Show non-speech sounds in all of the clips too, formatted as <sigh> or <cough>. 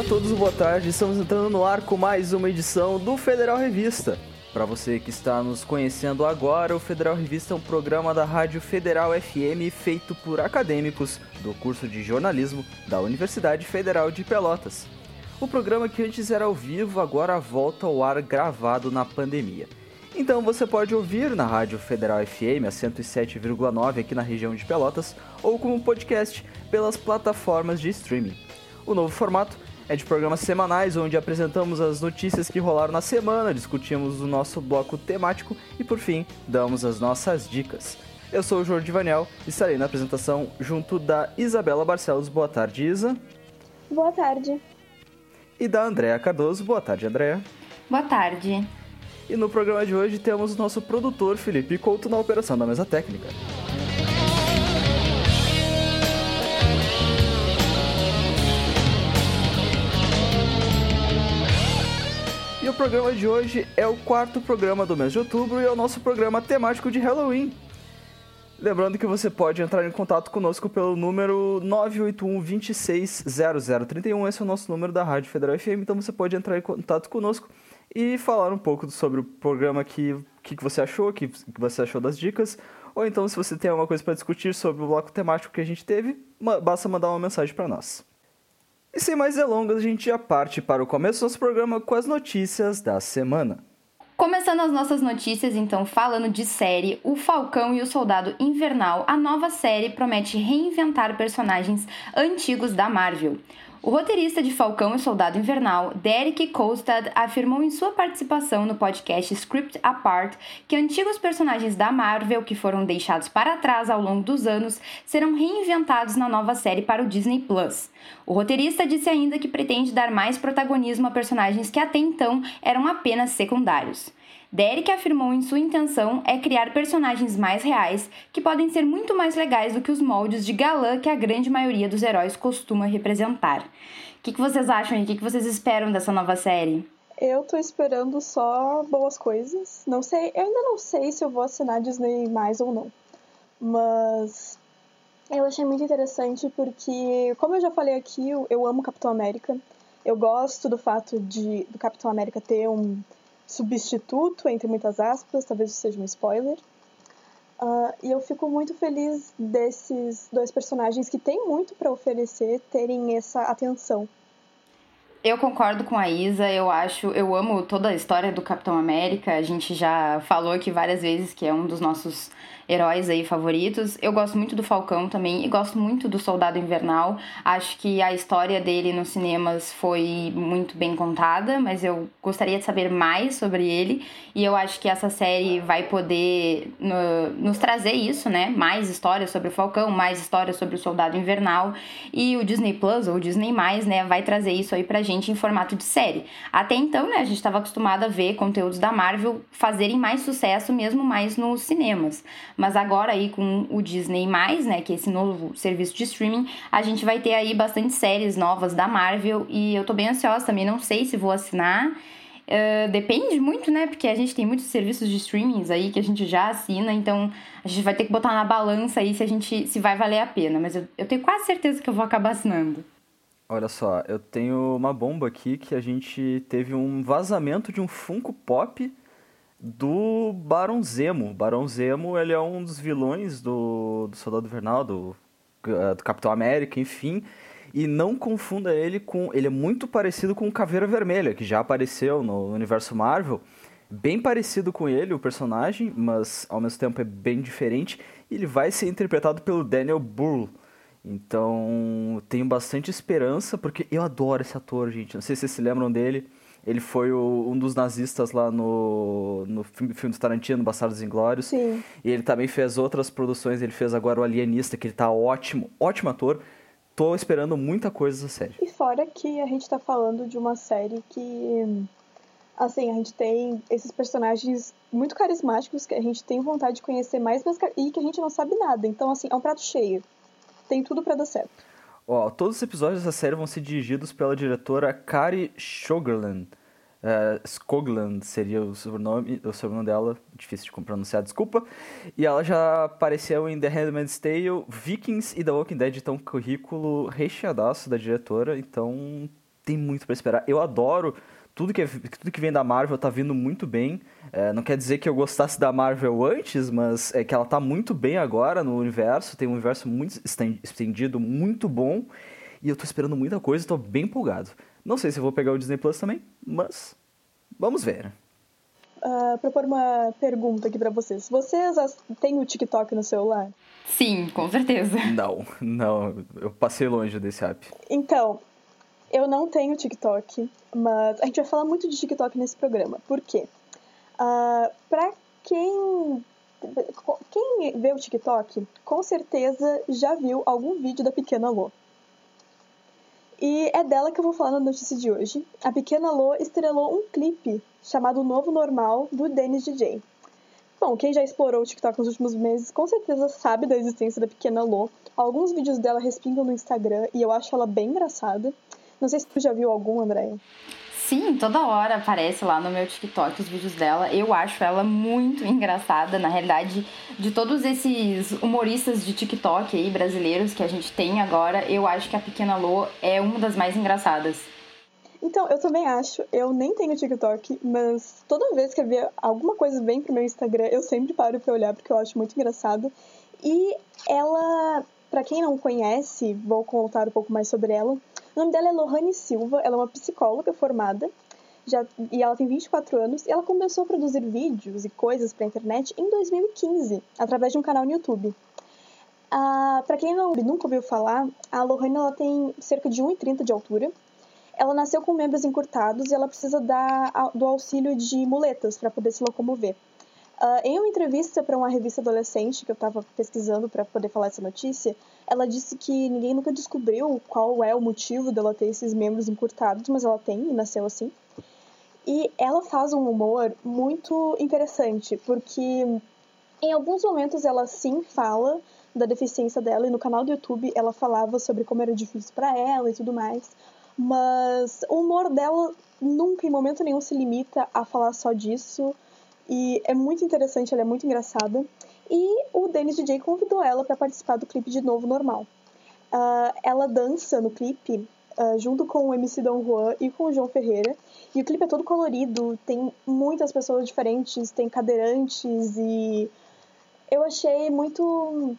Olá a todos, boa tarde. Estamos entrando no ar com mais uma edição do Federal Revista. Para você que está nos conhecendo agora, o Federal Revista é um programa da Rádio Federal FM feito por acadêmicos do curso de jornalismo da Universidade Federal de Pelotas. O programa que antes era ao vivo agora volta ao ar gravado na pandemia. Então você pode ouvir na Rádio Federal FM a 107,9 aqui na região de Pelotas ou como podcast pelas plataformas de streaming. O novo formato é de programas semanais onde apresentamos as notícias que rolaram na semana, discutimos o nosso bloco temático e por fim damos as nossas dicas. Eu sou o Jorge Vanel e estarei na apresentação junto da Isabela Barcelos. Boa tarde, Isa. Boa tarde. E da Andréa Cardoso. Boa tarde, Andréa. Boa tarde. E no programa de hoje temos o nosso produtor Felipe Couto na operação da mesa técnica. O programa de hoje é o quarto programa do mês de outubro e é o nosso programa temático de Halloween. Lembrando que você pode entrar em contato conosco pelo número 981 260031. Esse é o nosso número da Rádio Federal FM, então você pode entrar em contato conosco e falar um pouco sobre o programa que, que, que você achou, que, que você achou das dicas. Ou então, se você tem alguma coisa para discutir sobre o bloco temático que a gente teve, basta mandar uma mensagem para nós. E sem mais delongas, a gente já parte para o começo do nosso programa com as notícias da semana. Começando as nossas notícias, então, falando de série, O Falcão e o Soldado Invernal, a nova série promete reinventar personagens antigos da Marvel. O roteirista de Falcão e Soldado Invernal, Derek Kolstad, afirmou em sua participação no podcast Script Apart que antigos personagens da Marvel que foram deixados para trás ao longo dos anos serão reinventados na nova série para o Disney Plus. O roteirista disse ainda que pretende dar mais protagonismo a personagens que até então eram apenas secundários. Derek afirmou em sua intenção é criar personagens mais reais que podem ser muito mais legais do que os moldes de galã que a grande maioria dos heróis costuma representar. O que, que vocês acham e o que, que vocês esperam dessa nova série? Eu tô esperando só boas coisas. Não sei, eu ainda não sei se eu vou assinar Disney mais ou não. Mas eu achei muito interessante porque, como eu já falei aqui, eu amo Capitão América. Eu gosto do fato de do Capitão América ter um substituto, entre muitas aspas, talvez isso seja um spoiler. Uh, e eu fico muito feliz desses dois personagens que têm muito para oferecer terem essa atenção. Eu concordo com a Isa, eu acho, eu amo toda a história do Capitão América. A gente já falou aqui várias vezes que é um dos nossos heróis aí favoritos. Eu gosto muito do Falcão também e gosto muito do Soldado Invernal. Acho que a história dele nos cinemas foi muito bem contada, mas eu gostaria de saber mais sobre ele e eu acho que essa série vai poder no, nos trazer isso, né? Mais histórias sobre o Falcão, mais histórias sobre o Soldado Invernal e o Disney Plus ou Disney+, né, vai trazer isso aí pra gente em formato de série. Até então, né, a gente estava acostumado a ver conteúdos da Marvel fazerem mais sucesso mesmo mais nos cinemas. Mas agora aí com o Disney+, né, que é esse novo serviço de streaming, a gente vai ter aí bastante séries novas da Marvel e eu tô bem ansiosa também, não sei se vou assinar. Uh, depende muito, né? Porque a gente tem muitos serviços de streamings aí que a gente já assina, então a gente vai ter que botar na balança aí se a gente se vai valer a pena. Mas eu, eu tenho quase certeza que eu vou acabar assinando. Olha só, eu tenho uma bomba aqui que a gente teve um vazamento de um Funko Pop do Barão Zemo. Barão Zemo, ele é um dos vilões do, do Soldado Invernal, do, uh, do Capitão América, enfim. E não confunda ele com... Ele é muito parecido com o Caveira Vermelha, que já apareceu no universo Marvel. Bem parecido com ele, o personagem, mas ao mesmo tempo é bem diferente. E ele vai ser interpretado pelo Daniel Burl. Então, tenho bastante esperança, porque eu adoro esse ator, gente. Não sei se vocês se lembram dele. Ele foi o, um dos nazistas lá no, no filme, filme do Tarantino, Bastardos Inglórios. Sim. E ele também fez outras produções. Ele fez agora o Alienista, que ele tá ótimo, ótimo ator. Tô esperando muita coisa dessa série. E fora que a gente tá falando de uma série que... Assim, a gente tem esses personagens muito carismáticos que a gente tem vontade de conhecer mais e que a gente não sabe nada. Então, assim, é um prato cheio. Tem tudo para dar certo. Ó, todos os episódios dessa série vão ser dirigidos pela diretora Kari Shogerland. Uh, Skogland seria o sobrenome, o sobrenome dela, difícil de pronunciar, desculpa. E ela já apareceu em The Handmaid's Tale, Vikings e The Walking Dead, então currículo recheadaço da diretora, então tem muito para esperar. Eu adoro tudo que, é, tudo que vem da Marvel tá vindo muito bem. É, não quer dizer que eu gostasse da Marvel antes, mas é que ela tá muito bem agora no universo. Tem um universo muito estendido, muito bom. E eu tô esperando muita coisa, tô bem empolgado. Não sei se eu vou pegar o Disney Plus também, mas vamos ver. Uh, propor uma pergunta aqui para vocês. Vocês têm o TikTok no celular? Sim, com certeza. Não, não, eu passei longe desse app. Então, eu não tenho TikTok, mas a gente vai falar muito de TikTok nesse programa. Por quê? Uh, pra quem, quem vê o TikTok, com certeza já viu algum vídeo da Pequena Lô. E é dela que eu vou falar na notícia de hoje. A Pequena Lô estrelou um clipe chamado Novo Normal do Dennis DJ. Bom, quem já explorou o TikTok nos últimos meses com certeza sabe da existência da Pequena Lô. Alguns vídeos dela respingam no Instagram e eu acho ela bem engraçada. Não sei se tu já viu algum, Andréia. Sim, toda hora aparece lá no meu TikTok os vídeos dela. Eu acho ela muito engraçada. Na realidade, de todos esses humoristas de TikTok aí brasileiros que a gente tem agora, eu acho que a Pequena Lô é uma das mais engraçadas. Então, eu também acho. Eu nem tenho TikTok, mas toda vez que eu ver alguma coisa vem pro meu Instagram, eu sempre paro pra olhar porque eu acho muito engraçado. E ela, para quem não conhece, vou contar um pouco mais sobre ela. O nome dela é Lohane Silva, ela é uma psicóloga formada já, e ela tem 24 anos e ela começou a produzir vídeos e coisas para a internet em 2015, através de um canal no YouTube. Ah, para quem não, nunca ouviu falar, a Lohane ela tem cerca de 1,30 de altura. Ela nasceu com membros encurtados e ela precisa da, do auxílio de muletas para poder se locomover. Uh, em uma entrevista para uma revista adolescente que eu estava pesquisando para poder falar essa notícia, ela disse que ninguém nunca descobriu qual é o motivo dela ter esses membros encurtados, mas ela tem e nasceu assim. E ela faz um humor muito interessante, porque em alguns momentos ela sim fala da deficiência dela e no canal do YouTube ela falava sobre como era difícil para ela e tudo mais, mas o humor dela nunca em momento nenhum se limita a falar só disso e é muito interessante, ela é muito engraçada. E o Dennis DJ convidou ela para participar do clipe de Novo Normal. Uh, ela dança no clipe uh, junto com o MC Don Juan e com o João Ferreira. E o clipe é todo colorido, tem muitas pessoas diferentes, tem cadeirantes e eu achei muito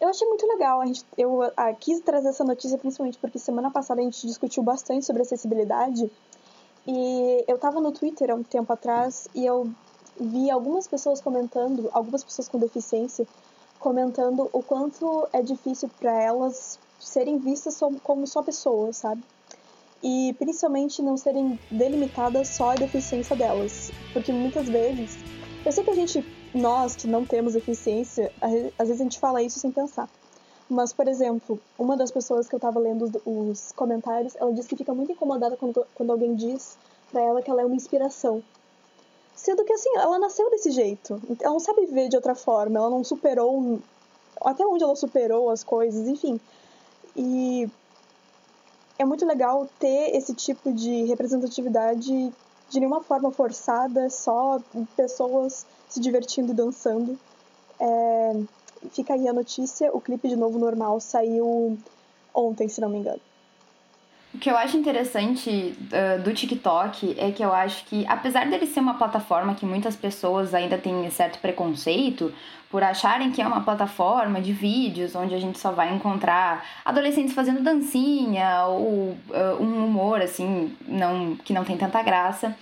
eu achei muito legal. A gente, eu ah, quis trazer essa notícia principalmente porque semana passada a gente discutiu bastante sobre acessibilidade e eu tava no Twitter há um tempo atrás e eu vi algumas pessoas comentando, algumas pessoas com deficiência, comentando o quanto é difícil para elas serem vistas como só pessoas, sabe? E principalmente não serem delimitadas só a deficiência delas. Porque muitas vezes, eu sei que a gente, nós que não temos deficiência, às vezes a gente fala isso sem pensar. Mas, por exemplo, uma das pessoas que eu tava lendo os comentários, ela disse que fica muito incomodada quando, quando alguém diz para ela que ela é uma inspiração. Sendo que, assim, ela nasceu desse jeito. Ela não sabe viver de outra forma, ela não superou. Até onde ela superou as coisas, enfim. E é muito legal ter esse tipo de representatividade de nenhuma forma forçada, só pessoas se divertindo e dançando. É, fica aí a notícia, o clipe de Novo Normal saiu ontem, se não me engano. O que eu acho interessante uh, do TikTok é que eu acho que, apesar dele ser uma plataforma que muitas pessoas ainda têm certo preconceito por acharem que é uma plataforma de vídeos onde a gente só vai encontrar adolescentes fazendo dancinha ou uh, um humor assim não que não tem tanta graça.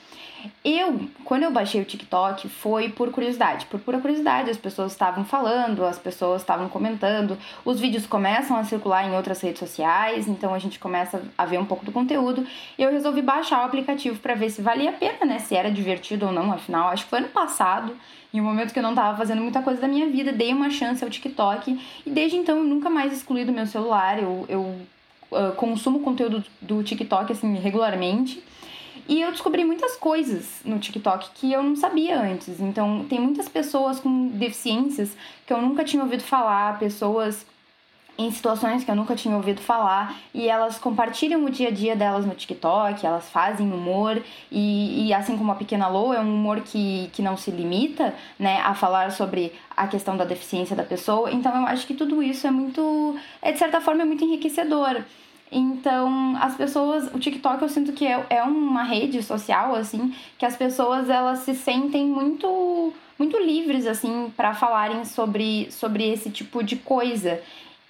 Eu, quando eu baixei o TikTok, foi por curiosidade. Por pura curiosidade, as pessoas estavam falando, as pessoas estavam comentando, os vídeos começam a circular em outras redes sociais, então a gente começa a ver um pouco do conteúdo. E eu resolvi baixar o aplicativo para ver se valia a pena, né? Se era divertido ou não, afinal, acho que foi ano passado, em um momento que eu não estava fazendo muita coisa da minha vida, dei uma chance ao TikTok e desde então eu nunca mais excluí do meu celular. Eu, eu uh, consumo conteúdo do TikTok assim regularmente. E eu descobri muitas coisas no TikTok que eu não sabia antes. Então, tem muitas pessoas com deficiências que eu nunca tinha ouvido falar, pessoas em situações que eu nunca tinha ouvido falar e elas compartilham o dia a dia delas no TikTok, elas fazem humor e, e assim como a Pequena Lou é um humor que, que não se limita né, a falar sobre a questão da deficiência da pessoa, então eu acho que tudo isso é muito, é de certa forma é muito enriquecedor. Então, as pessoas, o TikTok eu sinto que é, é uma rede social assim, que as pessoas elas se sentem muito muito livres assim para falarem sobre sobre esse tipo de coisa.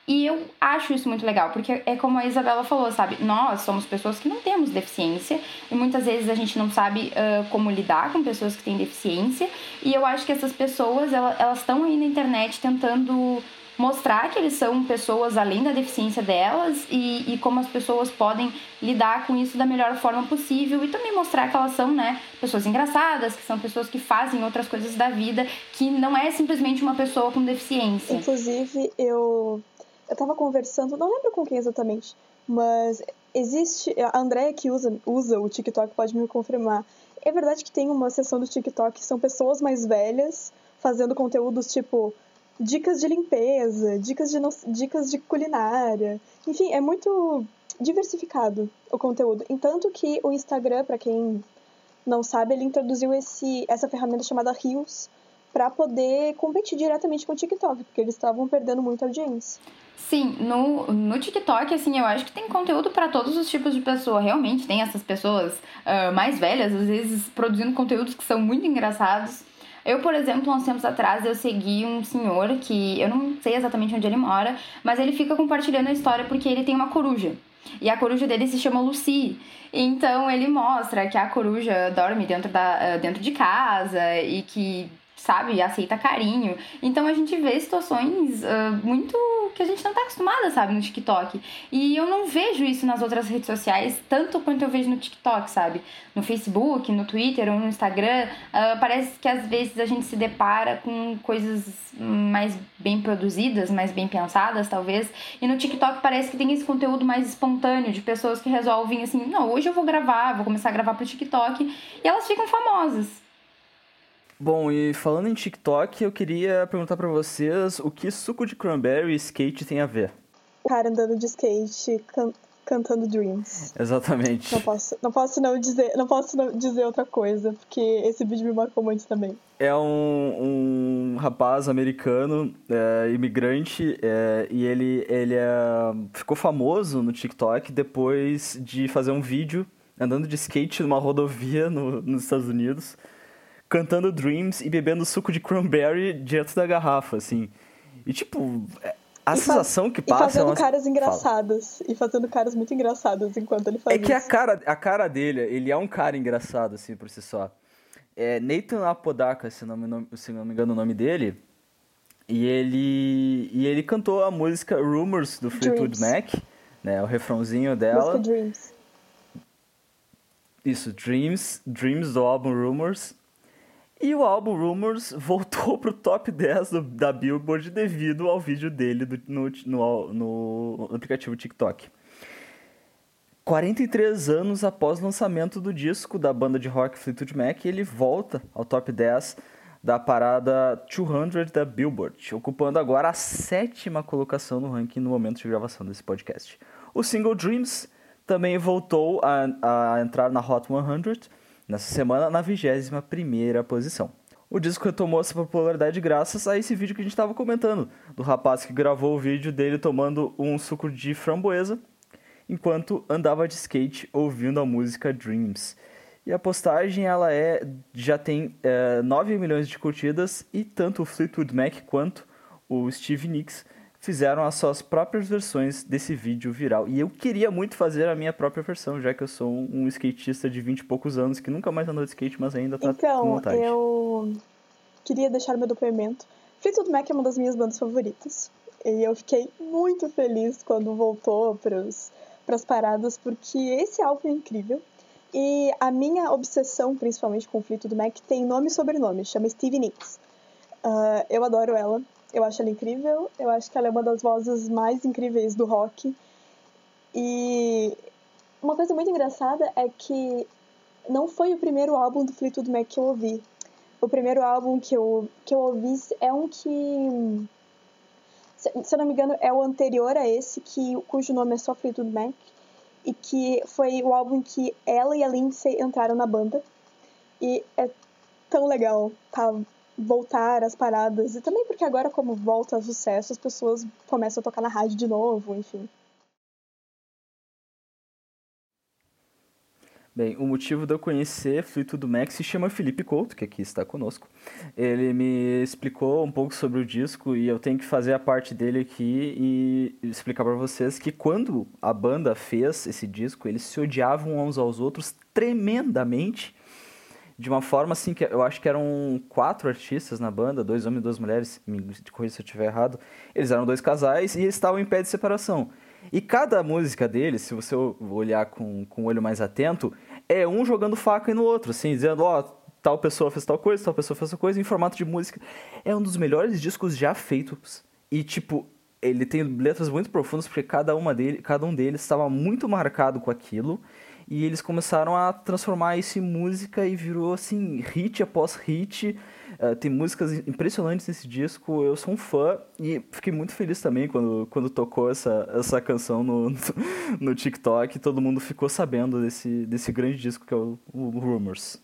E eu acho isso muito legal, porque é como a Isabela falou, sabe? Nós somos pessoas que não temos deficiência e muitas vezes a gente não sabe uh, como lidar com pessoas que têm deficiência. E eu acho que essas pessoas, elas estão aí na internet tentando mostrar que eles são pessoas além da deficiência delas e, e como as pessoas podem lidar com isso da melhor forma possível e também mostrar que elas são, né, pessoas engraçadas, que são pessoas que fazem outras coisas da vida, que não é simplesmente uma pessoa com deficiência. Inclusive, eu eu tava conversando, não lembro com quem exatamente, mas existe. A Andrea que usa, usa o TikTok pode me confirmar. É verdade que tem uma seção do TikTok que são pessoas mais velhas fazendo conteúdos tipo dicas de limpeza, dicas de, dicas de culinária. Enfim, é muito diversificado o conteúdo. Entanto que o Instagram, para quem não sabe, ele introduziu esse, essa ferramenta chamada Reels para poder competir diretamente com o TikTok, porque eles estavam perdendo muita audiência. Sim, no, no TikTok, assim, eu acho que tem conteúdo para todos os tipos de pessoa. Realmente tem essas pessoas uh, mais velhas, às vezes, produzindo conteúdos que são muito engraçados. Eu, por exemplo, uns tempos atrás, eu segui um senhor que eu não sei exatamente onde ele mora, mas ele fica compartilhando a história porque ele tem uma coruja. E a coruja dele se chama Lucy. Então ele mostra que a coruja dorme dentro, da, dentro de casa e que sabe, aceita carinho. Então a gente vê situações uh, muito que a gente não tá acostumada, sabe, no TikTok. E eu não vejo isso nas outras redes sociais tanto quanto eu vejo no TikTok, sabe? No Facebook, no Twitter ou no Instagram, uh, parece que às vezes a gente se depara com coisas mais bem produzidas, mais bem pensadas, talvez. E no TikTok parece que tem esse conteúdo mais espontâneo de pessoas que resolvem assim, não, hoje eu vou gravar, vou começar a gravar pro TikTok, e elas ficam famosas. Bom, e falando em TikTok, eu queria perguntar para vocês o que suco de cranberry e skate tem a ver. O cara andando de skate, can cantando Dreams. Exatamente. Não posso, não posso não dizer, não posso não dizer outra coisa, porque esse vídeo me marcou muito também. É um, um rapaz americano, é, imigrante, é, e ele, ele é, ficou famoso no TikTok depois de fazer um vídeo andando de skate numa rodovia no, nos Estados Unidos cantando Dreams e bebendo suco de cranberry direto da garrafa, assim. E, tipo, é, a e sensação que passa... E fazendo é uma... caras engraçadas. Fala. E fazendo caras muito engraçadas enquanto ele faz É que isso. a cara, a cara dele, ele é um cara engraçado, assim, por si só. É Nathan Apodaca, se não, me, se não me engano o nome dele. E ele, e ele cantou a música Rumors do Fleetwood Mac, né? O refrãozinho dela. Música Dreams. Isso, Dreams, Dreams do álbum Rumors. E o álbum Rumors <laughs> voltou pro top 10 do, da Billboard devido ao vídeo dele do, no, no, no aplicativo TikTok. 43 anos após o lançamento do disco da banda de rock Fleetwood Mac, ele volta ao top 10 da parada 200 da Billboard, ocupando agora a sétima colocação no ranking no momento de gravação desse podcast. O single Dreams também voltou a, a entrar na Hot 100 nessa semana na 21ª posição. O disco retomou essa popularidade graças a esse vídeo que a gente estava comentando, do rapaz que gravou o vídeo dele tomando um suco de framboesa enquanto andava de skate ouvindo a música Dreams. E a postagem ela é já tem é, 9 milhões de curtidas e tanto o Fleetwood Mac quanto o Steve Nicks fizeram as suas próprias versões desse vídeo viral. E eu queria muito fazer a minha própria versão, já que eu sou um skatista de 20 e poucos anos que nunca mais andou de skate, mas ainda tá então, com vontade. eu queria deixar meu depoimento. Fleetwood Mac é uma das minhas bandas favoritas. E eu fiquei muito feliz quando voltou para as paradas, porque esse álbum é incrível. E a minha obsessão, principalmente com o Fleetwood Mac, tem nome e sobrenome, chama Stevie Nicks. Uh, eu adoro ela, eu acho ela incrível, eu acho que ela é uma das vozes mais incríveis do rock. E uma coisa muito engraçada é que não foi o primeiro álbum do Fleetwood Mac que eu ouvi. O primeiro álbum que eu, que eu ouvi é um que, se, eu não me engano, é o anterior a esse, que, cujo nome é só Fleetwood Mac, e que foi o álbum que ela e a Lindsay entraram na banda. E é tão legal, tá? Voltar às paradas. E também porque agora, como volta a sucesso, as pessoas começam a tocar na rádio de novo, enfim. Bem, o motivo de eu conhecer Fleetwood Mac se chama Felipe Couto, que aqui está conosco. Ele me explicou um pouco sobre o disco e eu tenho que fazer a parte dele aqui e explicar para vocês que quando a banda fez esse disco, eles se odiavam uns aos outros tremendamente, de uma forma assim que eu acho que eram quatro artistas na banda, dois homens e duas mulheres, me corrija se eu estiver errado. Eles eram dois casais e estavam em pé de separação. E cada música deles, se você olhar com, com o olho mais atento, é um jogando faca no outro, assim, dizendo, ó, oh, tal pessoa fez tal coisa, tal pessoa fez tal coisa, em formato de música. É um dos melhores discos já feitos. E, tipo, ele tem letras muito profundas, porque cada, uma dele, cada um deles estava muito marcado com aquilo. E eles começaram a transformar isso em música e virou, assim, hit após hit. Uh, tem músicas impressionantes nesse disco. Eu sou um fã e fiquei muito feliz também quando, quando tocou essa, essa canção no, <laughs> no, TikTok. Todo mundo ficou sabendo desse, desse grande disco que é o, o Rumors.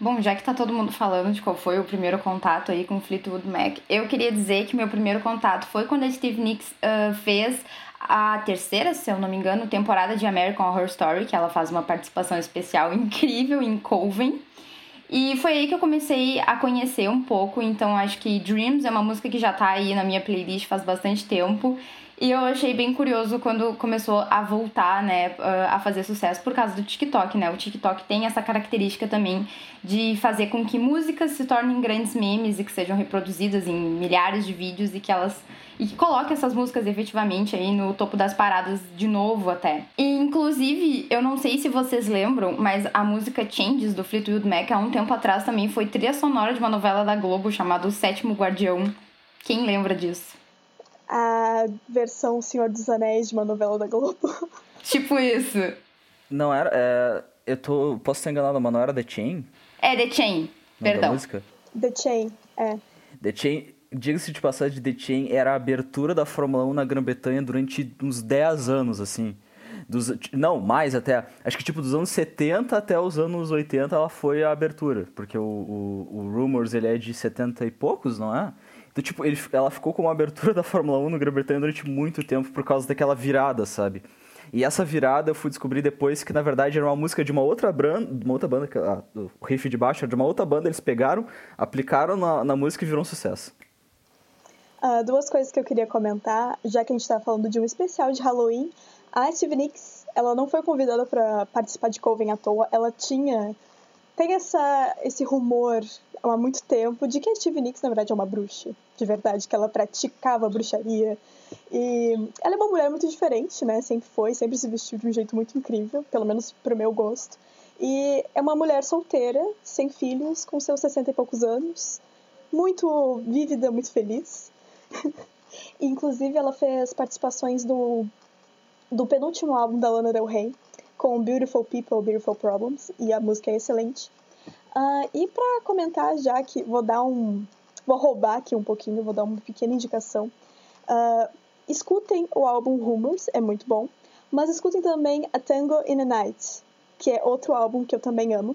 Bom, já que tá todo mundo falando de qual foi o primeiro contato aí com Fleetwood Mac, eu queria dizer que meu primeiro contato foi quando a Steve Nicks uh, fez a terceira, se eu não me engano, temporada de American Horror Story, que ela faz uma participação especial <laughs> incrível em Coven. E foi aí que eu comecei a conhecer um pouco, então acho que Dreams é uma música que já tá aí na minha playlist faz bastante tempo. E eu achei bem curioso quando começou a voltar, né, a fazer sucesso por causa do TikTok, né? O TikTok tem essa característica também de fazer com que músicas se tornem grandes memes e que sejam reproduzidas em milhares de vídeos e que elas e que coloque essas músicas efetivamente aí no topo das paradas de novo até. E inclusive, eu não sei se vocês lembram, mas a música Changes do Fleetwood Mac há um tempo atrás também foi trilha sonora de uma novela da Globo chamada O Sétimo Guardião. Quem lembra disso? A versão Senhor dos Anéis de uma novela da Globo. <laughs> Tipo isso. Não era. É, eu tô. Posso estar enganado, mas não era The Chain? É The Chain. Perdão. música? The Chain, é. The Chain diga-se de passagem, The Chain era a abertura da Fórmula 1 na Grã-Bretanha durante uns 10 anos, assim. Dos, não, mais até. Acho que tipo dos anos 70 até os anos 80 ela foi a abertura. Porque o, o, o Rumors ele é de 70 e poucos, não é? Então, tipo, ele, ela ficou como abertura <laughs> da Fórmula 1 no Grã-Bretanha durante muito tempo por causa daquela virada, sabe? E essa virada eu fui descobrir depois que, na verdade, era uma música de uma outra, brand, uma outra banda, ah, o riff de baixo era de uma outra banda, eles pegaram, aplicaram na, na música e virou um sucesso. Uh, duas coisas que eu queria comentar, já que a gente está falando de um especial de Halloween. A Steve Nicks, ela não foi convidada para participar de Coven à toa, ela tinha. Tem essa, esse rumor há muito tempo de que a Steve Nicks, na verdade, é uma bruxa, de verdade, que ela praticava bruxaria. E ela é uma mulher muito diferente, né? Sempre foi, sempre se vestiu de um jeito muito incrível, pelo menos pro meu gosto. E é uma mulher solteira, sem filhos, com seus 60 e poucos anos, muito vívida, muito feliz. <laughs> Inclusive, ela fez participações do, do penúltimo álbum da Lana Del Rey, com Beautiful People, Beautiful Problems, e a música é excelente. Uh, e para comentar, já que vou dar um. Vou roubar aqui um pouquinho, vou dar uma pequena indicação. Uh, escutem o álbum Rumors, é muito bom. Mas escutem também A Tango in the Night, que é outro álbum que eu também amo,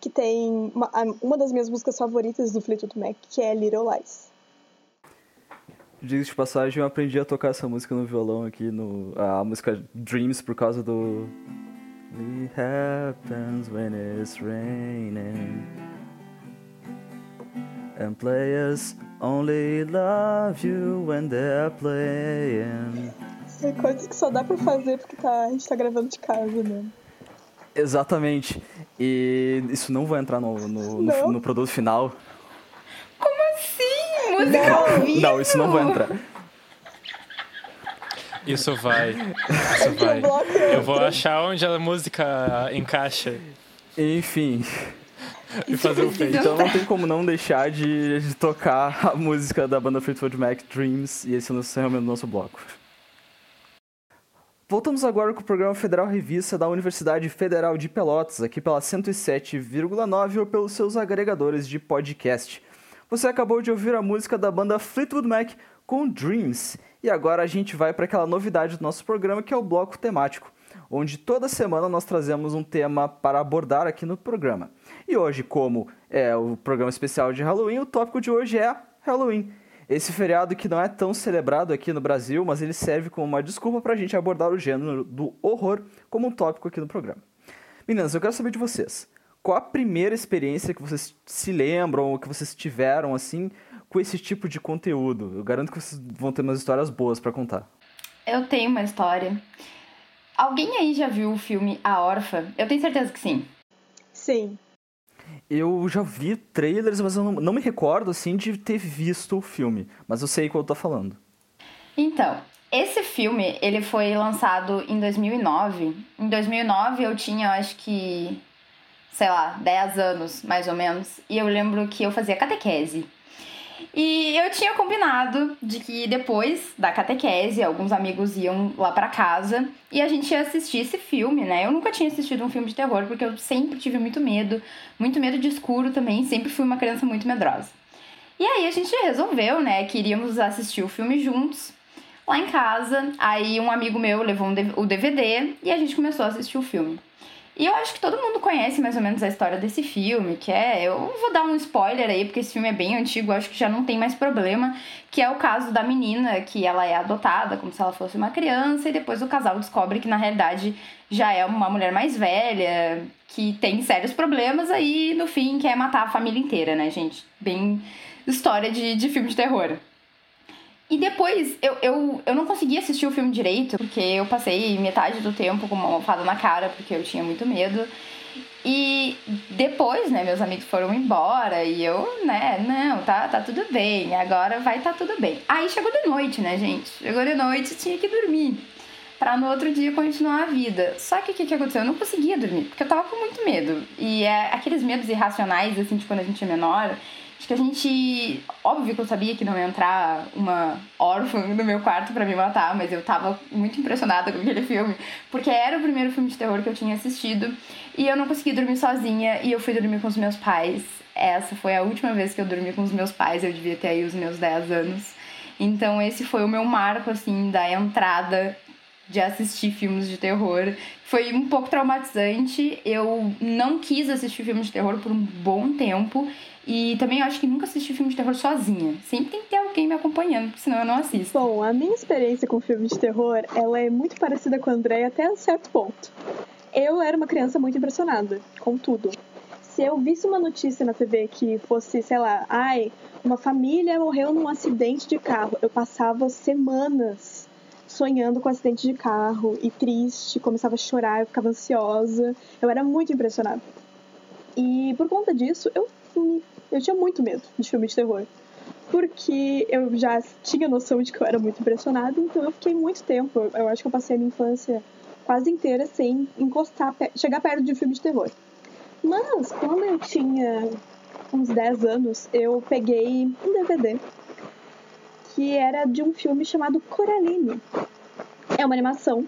que tem uma, uma das minhas músicas favoritas do Fleetwood Mac, que é Little Lies. Diz de passagem, eu aprendi a tocar essa música no violão aqui, no, a música Dreams, por causa do. It happens when it's raining. And players only love you when they're playing. É coisa que só dá pra fazer porque tá, a gente tá gravando de casa mesmo. Exatamente. E isso não vai entrar no, no, no, no produto final música ao vivo. Não, isso não vai entrar. Isso vai. <laughs> Isso vai. Eu vou achar onde a música encaixa. Enfim. E fazer o feito. Então não tem como não deixar de, de tocar a música da banda Fleetwood Mac, Dreams, e esse é o encerramento do nosso bloco. Voltamos agora com o programa Federal Revista da Universidade Federal de Pelotas, aqui pela 107,9 ou pelos seus agregadores de podcast. Você acabou de ouvir a música da banda Fleetwood Mac com Dreams. E agora a gente vai para aquela novidade do nosso programa que é o bloco temático, onde toda semana nós trazemos um tema para abordar aqui no programa. E hoje, como é o programa especial de Halloween, o tópico de hoje é Halloween. Esse feriado que não é tão celebrado aqui no Brasil, mas ele serve como uma desculpa para a gente abordar o gênero do horror como um tópico aqui no programa. Meninas, eu quero saber de vocês. Qual a primeira experiência que vocês se lembram ou que vocês tiveram, assim, com esse tipo de conteúdo? Eu garanto que vocês vão ter umas histórias boas para contar. Eu tenho uma história. Alguém aí já viu o filme A Órfã? Eu tenho certeza que sim. Sim. Eu já vi trailers, mas eu não, não me recordo, assim, de ter visto o filme. Mas eu sei qual eu tô falando. Então, esse filme, ele foi lançado em 2009. Em 2009 eu tinha, acho que, sei lá, 10 anos, mais ou menos. E eu lembro que eu fazia catequese. E eu tinha combinado de que depois da catequese, alguns amigos iam lá para casa e a gente ia assistir esse filme, né? Eu nunca tinha assistido um filme de terror porque eu sempre tive muito medo, muito medo de escuro também, sempre fui uma criança muito medrosa. E aí a gente resolveu, né, que iríamos assistir o filme juntos lá em casa. Aí um amigo meu levou um, o DVD e a gente começou a assistir o filme. E eu acho que todo mundo conhece mais ou menos a história desse filme, que é. Eu vou dar um spoiler aí, porque esse filme é bem antigo, acho que já não tem mais problema. Que é o caso da menina, que ela é adotada como se ela fosse uma criança, e depois o casal descobre que na realidade já é uma mulher mais velha, que tem sérios problemas, aí no fim quer matar a família inteira, né, gente? Bem história de, de filme de terror. E depois, eu, eu, eu não consegui assistir o filme direito, porque eu passei metade do tempo com uma almofada na cara, porque eu tinha muito medo. E depois, né, meus amigos foram embora e eu, né, não, tá, tá tudo bem, agora vai tá tudo bem. Aí chegou de noite, né, gente? Chegou de noite tinha que dormir. Pra no outro dia continuar a vida. Só que o que, que aconteceu? Eu não conseguia dormir, porque eu tava com muito medo. E é aqueles medos irracionais, assim, de quando a gente é menor. Acho que a gente. Óbvio que eu sabia que não ia entrar uma órfã no meu quarto para me matar, mas eu tava muito impressionada com aquele filme, porque era o primeiro filme de terror que eu tinha assistido e eu não consegui dormir sozinha e eu fui dormir com os meus pais. Essa foi a última vez que eu dormi com os meus pais, eu devia ter aí os meus 10 anos. Então esse foi o meu marco, assim, da entrada de assistir filmes de terror. Foi um pouco traumatizante. Eu não quis assistir filmes de terror por um bom tempo. E também acho que nunca assisti filme de terror sozinha. Sempre tem que ter alguém me acompanhando, senão eu não assisto. Bom, a minha experiência com filmes de terror, ela é muito parecida com a André até um certo ponto. Eu era uma criança muito impressionada com tudo. Se eu visse uma notícia na TV que fosse, sei lá, ai, uma família morreu num acidente de carro, eu passava semanas sonhando com acidente de carro e triste, começava a chorar, eu ficava ansiosa. Eu era muito impressionada. E por conta disso, eu eu tinha muito medo de filme de terror. Porque eu já tinha noção de que eu era muito impressionada, então eu fiquei muito tempo. Eu acho que eu passei a minha infância quase inteira sem encostar, chegar perto de um filme de terror. Mas quando eu tinha uns 10 anos, eu peguei um DVD que era de um filme chamado Coraline. É uma animação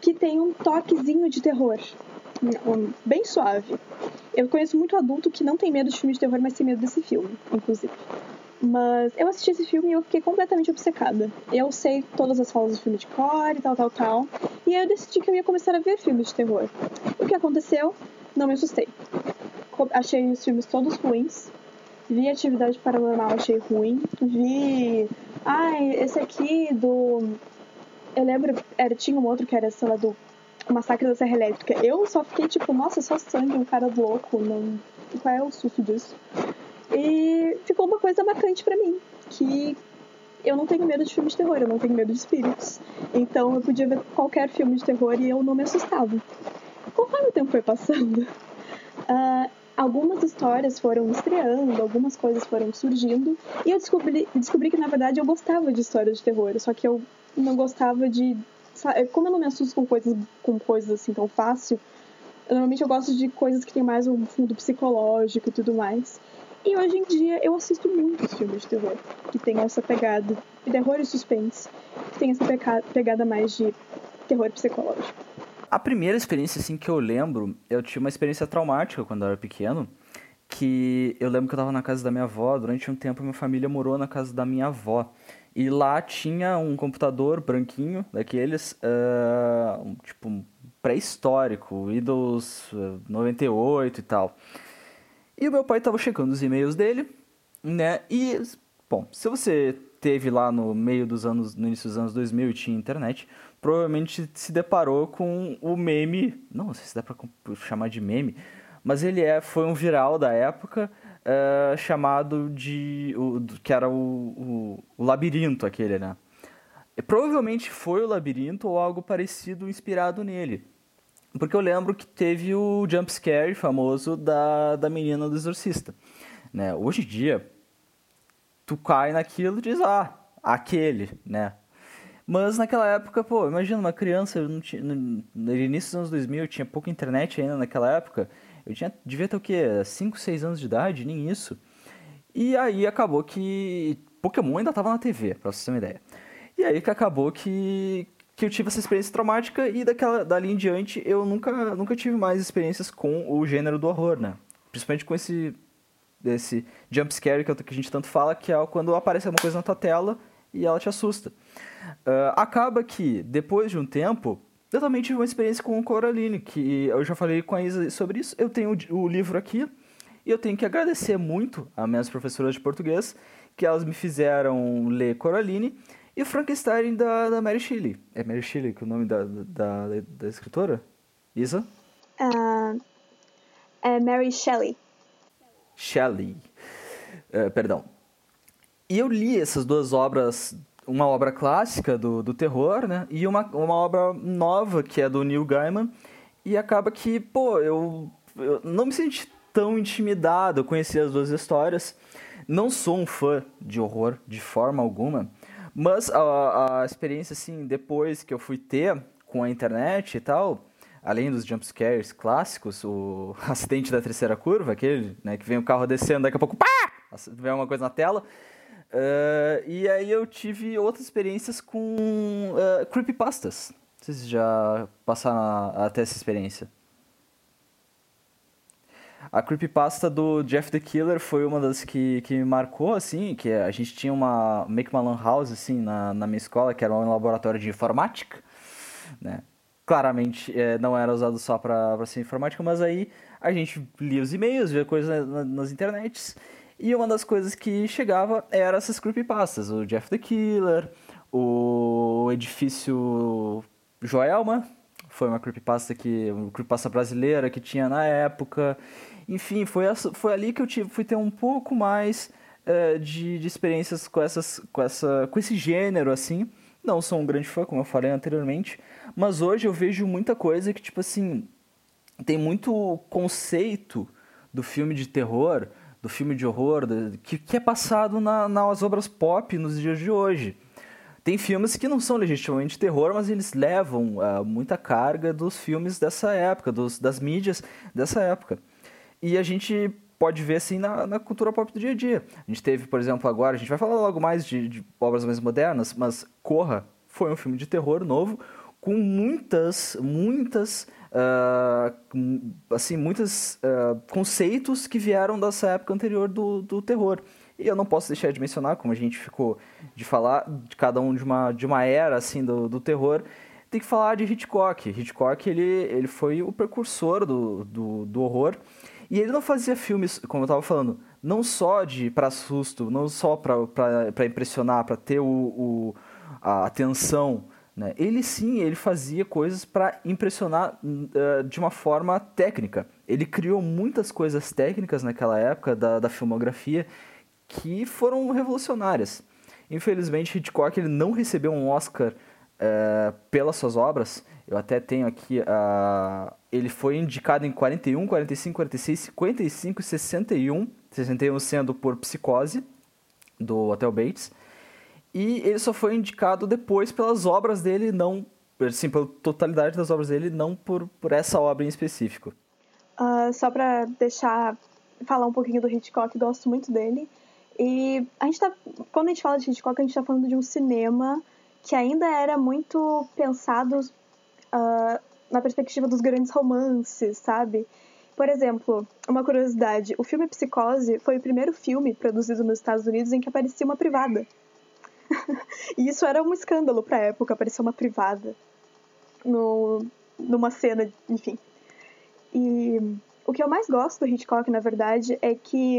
que tem um toquezinho de terror, bem suave. Eu conheço muito adulto que não tem medo de filme de terror, mas tem medo desse filme, inclusive. Mas eu assisti esse filme e eu fiquei completamente obcecada. Eu sei todas as falas do filme de cor e tal, tal, tal. E aí eu decidi que eu ia começar a ver filmes de terror. O que aconteceu? Não me assustei. Achei os filmes todos ruins. Vi Atividade Paranormal, achei ruim. Vi. Ai, esse aqui do. Eu lembro, era, tinha um outro que era, sei lá, do Massacre da Serra Elétrica. Eu só fiquei tipo, nossa, só sangue, um cara louco, não. Qual é o susto disso? E ficou uma coisa marcante para mim, que eu não tenho medo de filmes de terror, eu não tenho medo de espíritos. Então eu podia ver qualquer filme de terror e eu não me assustava. Conforme o tempo foi passando, uh, <laughs> algumas histórias foram estreando, algumas coisas foram surgindo, e eu descobri, descobri que na verdade eu gostava de histórias de terror, só que eu não gostava de como eu não me assusto com coisas, com coisas assim tão fácil, normalmente eu gosto de coisas que tem mais um fundo psicológico e tudo mais. E hoje em dia eu assisto muitos filmes de terror que tem essa pegada de terror e suspense, que tem essa pegada mais de terror psicológico. A primeira experiência assim que eu lembro, eu tive uma experiência traumática quando eu era pequeno, que eu lembro que eu estava na casa da minha avó, durante um tempo minha família morou na casa da minha avó. E lá tinha um computador branquinho, daqueles, uh, um, tipo, pré-histórico, Windows 98 e tal. E o meu pai estava checando os e-mails dele, né? E, bom, se você teve lá no meio dos anos, no início dos anos 2000 e tinha internet, provavelmente se deparou com o meme, não sei se dá para chamar de meme, mas ele é, foi um viral da época uh, chamado de, o, que era o, o, o labirinto aquele, né? E, provavelmente foi o labirinto ou algo parecido inspirado nele. Porque eu lembro que teve o jump scare famoso da, da menina do exorcista. Né? Hoje em dia, tu cai naquilo e diz, ah, aquele, né? Mas naquela época, pô, imagina uma criança, não tinha, no início dos anos 2000, tinha pouca internet ainda naquela época. Eu tinha, devia ter o quê? 5, 6 anos de idade, nem isso. E aí acabou que Pokémon ainda tava na TV, pra você ter uma ideia. E aí que acabou que, que eu tive essa experiência traumática e daquela, dali em diante eu nunca, nunca tive mais experiências com o gênero do horror, né? Principalmente com esse desse jump scare que, a gente tanto fala, que é quando aparece alguma coisa na tua tela e ela te assusta. Uh, acaba que, depois de um tempo, eu também tive uma experiência com Coraline, que eu já falei com a Isa sobre isso. Eu tenho o livro aqui e eu tenho que agradecer muito às minhas professoras de português, que elas me fizeram ler Coraline e Frankenstein da, da Mary Shelley. É Mary Shelley que é o nome da, da, da escritora? Isa? Uh, é Mary Shelley. Shelley. Uh, perdão. E eu li essas duas obras uma obra clássica do, do terror, né? E uma, uma obra nova, que é do Neil Gaiman. E acaba que, pô, eu, eu não me senti tão intimidado. Eu conheci as duas histórias. Não sou um fã de horror, de forma alguma. Mas a, a experiência, assim, depois que eu fui ter com a internet e tal, além dos jumpscares clássicos, o <laughs> acidente da terceira curva, aquele, né, que vem o carro descendo, daqui a pouco, pá! Vem uma coisa na tela. Uh, e aí eu tive outras experiências com uh, creepypastas. Vocês já passaram até essa experiência? A creepypasta do Jeff the Killer foi uma das que, que me marcou, assim, que a gente tinha uma, que uma lan house, assim, na, na minha escola, que era um laboratório de informática, né? Claramente é, não era usado só para ser informática, mas aí a gente lia os e-mails, via coisas nas, nas internets, e uma das coisas que chegava era essas creepypastas, o Jeff the Killer, o edifício Joelma, foi uma creepypasta que uma creepypasta brasileira que tinha na época. Enfim, foi, foi ali que eu tive, fui ter um pouco mais é, de, de experiências com, essas, com, essa, com esse gênero, assim. Não sou um grande fã, como eu falei anteriormente, mas hoje eu vejo muita coisa que, tipo assim, tem muito conceito do filme de terror do filme de horror, que, que é passado na, nas obras pop nos dias de hoje. Tem filmes que não são legitimamente terror, mas eles levam uh, muita carga dos filmes dessa época, dos, das mídias dessa época. E a gente pode ver assim na, na, cultura pop do dia a dia. A gente teve, por exemplo, agora, a gente vai falar logo mais de, de obras mais modernas, mas Corra foi um filme de terror novo com muitas, muitas uh, assim, muitos uh, conceitos que vieram dessa época anterior do, do terror. E eu não posso deixar de mencionar, como a gente ficou de falar, de cada um de uma, de uma era assim do, do terror, tem que falar de Hitchcock. Hitchcock ele, ele foi o precursor do, do, do horror. E ele não fazia filmes, como eu estava falando, não só de para susto, não só para impressionar, para ter o, o, a atenção né? Ele sim, ele fazia coisas para impressionar uh, de uma forma técnica. Ele criou muitas coisas técnicas naquela época da, da filmografia que foram revolucionárias. Infelizmente, Hitchcock ele não recebeu um Oscar uh, pelas suas obras. Eu até tenho aqui. Uh, ele foi indicado em 41, 45, 46, 55 e 61. 61 sendo por Psicose, do Hotel Bates. E ele só foi indicado depois pelas obras dele, não, assim, pela totalidade das obras dele, não por, por essa obra em específico. Uh, só para deixar, falar um pouquinho do Hitchcock, gosto muito dele. E a gente tá, quando a gente fala de Hitchcock, a gente está falando de um cinema que ainda era muito pensado uh, na perspectiva dos grandes romances, sabe? Por exemplo, uma curiosidade: o filme Psicose foi o primeiro filme produzido nos Estados Unidos em que aparecia uma privada. E isso era um escândalo pra época, aparecer uma privada no, numa cena, enfim. E o que eu mais gosto do Hitchcock, na verdade, é que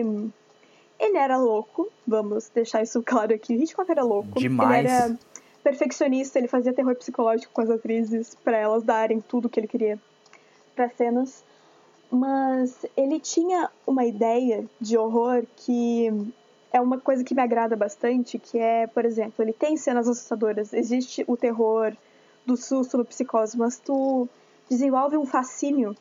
ele era louco, vamos deixar isso <laughs> claro aqui. O Hitchcock era louco. Demais. Ele era perfeccionista, ele fazia terror psicológico com as atrizes para elas darem tudo que ele queria para cenas. Mas ele tinha uma ideia de horror que é uma coisa que me agrada bastante, que é, por exemplo, ele tem cenas assustadoras, existe o terror do susto no psicose, mas tu desenvolve um fascínio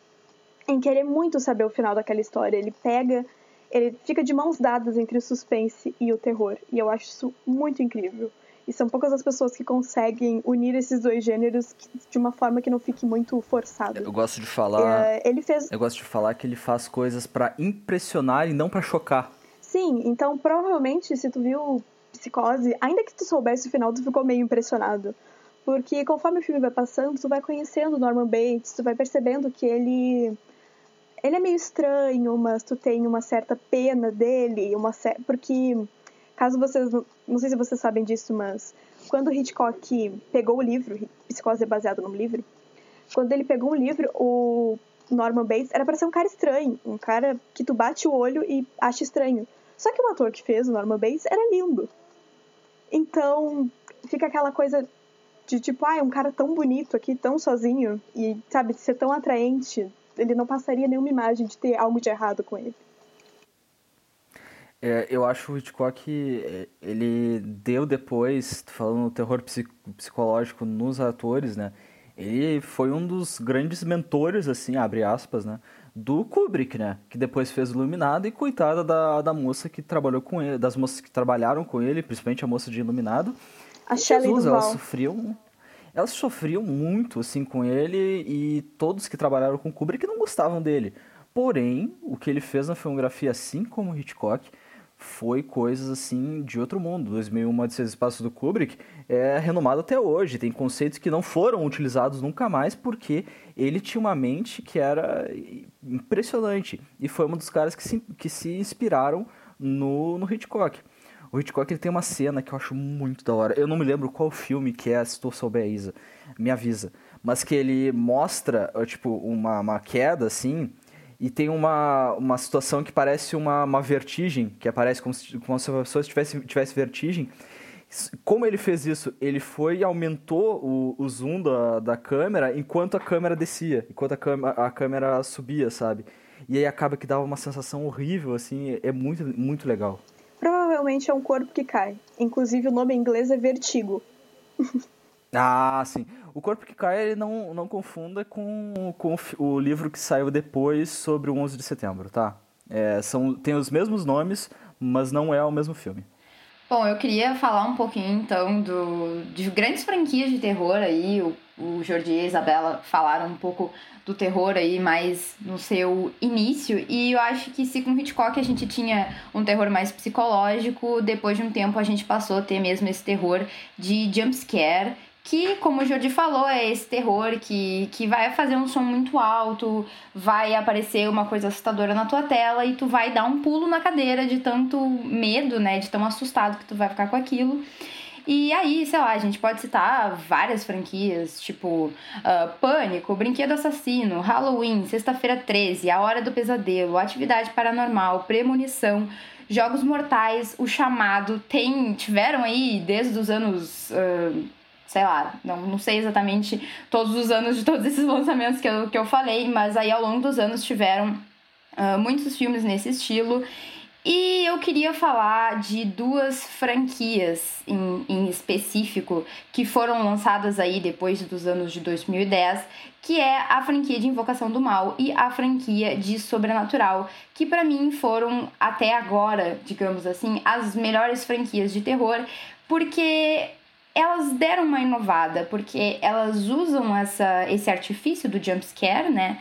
em querer muito saber o final daquela história. Ele pega, ele fica de mãos dadas entre o suspense e o terror, e eu acho isso muito incrível. E são poucas as pessoas que conseguem unir esses dois gêneros de uma forma que não fique muito forçado. Eu gosto de falar. É, ele fez. Eu gosto de falar que ele faz coisas para impressionar e não para chocar. Sim, então provavelmente se tu viu Psicose, ainda que tu soubesse o final, tu ficou meio impressionado. Porque conforme o filme vai passando, tu vai conhecendo Norman Bates, tu vai percebendo que ele ele é meio estranho, mas tu tem uma certa pena dele, uma porque caso vocês não sei se vocês sabem disso, mas quando Hitchcock pegou o livro, Psicose é baseado num livro, quando ele pegou um livro, o Norman Bates era para ser um cara estranho, um cara que tu bate o olho e acha estranho. Só que o ator que fez o Norman Bates era lindo. Então, fica aquela coisa de tipo, ah, é um cara tão bonito aqui, tão sozinho, e, sabe, ser tão atraente, ele não passaria nenhuma imagem de ter algo de errado com ele. É, eu acho o Hitchcock, é, ele deu depois, falando no terror psicológico nos atores, né? Ele foi um dos grandes mentores, assim, abre aspas, né? Do Kubrick, né? Que depois fez Iluminado e coitada da, da moça que trabalhou com ele, das moças que trabalharam com ele, principalmente a moça de Iluminado. A Shelley Jesus, elas sofriam, elas sofriam muito assim com ele e todos que trabalharam com Kubrick não gostavam dele. Porém, o que ele fez na filmografia, assim como Hitchcock, foi coisas assim de outro mundo. 2001 Odisseia do Espaço do Kubrick é renomado até hoje, tem conceitos que não foram utilizados nunca mais porque ele tinha uma mente que era impressionante e foi um dos caras que se, que se inspiraram no, no Hitchcock. O Hitchcock ele tem uma cena que eu acho muito da hora. Eu não me lembro qual filme que é, se tu Isa, me avisa. Mas que ele mostra, tipo, uma, uma queda, assim, e tem uma, uma situação que parece uma, uma vertigem, que aparece como se, como se a pessoa tivesse, tivesse vertigem. Como ele fez isso? Ele foi e aumentou o, o zoom da, da câmera enquanto a câmera descia, enquanto a, câmera, a câmera subia, sabe? E aí acaba que dava uma sensação horrível, assim, é muito, muito legal. Provavelmente é um corpo que cai. Inclusive o nome em inglês é vertigo. ah, sim. O Corpo que Cai ele não, não confunda com, com o livro que saiu depois sobre o 11 de setembro, tá? É, são, tem os mesmos nomes, mas não é o mesmo filme. Bom, eu queria falar um pouquinho então do, de grandes franquias de terror aí. O, o Jordi e a Isabela falaram um pouco do terror aí mais no seu início. E eu acho que se com Hitchcock a gente tinha um terror mais psicológico, depois de um tempo a gente passou a ter mesmo esse terror de jumpscare que, como o Jordi falou, é esse terror que, que vai fazer um som muito alto, vai aparecer uma coisa assustadora na tua tela e tu vai dar um pulo na cadeira de tanto medo, né, de tão assustado que tu vai ficar com aquilo. E aí, sei lá, a gente pode citar várias franquias, tipo uh, Pânico, Brinquedo Assassino, Halloween, Sexta-feira 13, A Hora do Pesadelo, Atividade Paranormal, Premonição, Jogos Mortais, O Chamado, tem, tiveram aí desde os anos... Uh, sei lá, não, não sei exatamente todos os anos de todos esses <laughs> lançamentos que eu, que eu falei, mas aí ao longo dos anos tiveram uh, muitos filmes nesse estilo. E eu queria falar de duas franquias em, em específico que foram lançadas aí depois dos anos de 2010, que é a franquia de Invocação do Mal e a franquia de Sobrenatural, que para mim foram até agora, digamos assim, as melhores franquias de terror, porque elas deram uma inovada, porque elas usam essa, esse artifício do jump scare, né?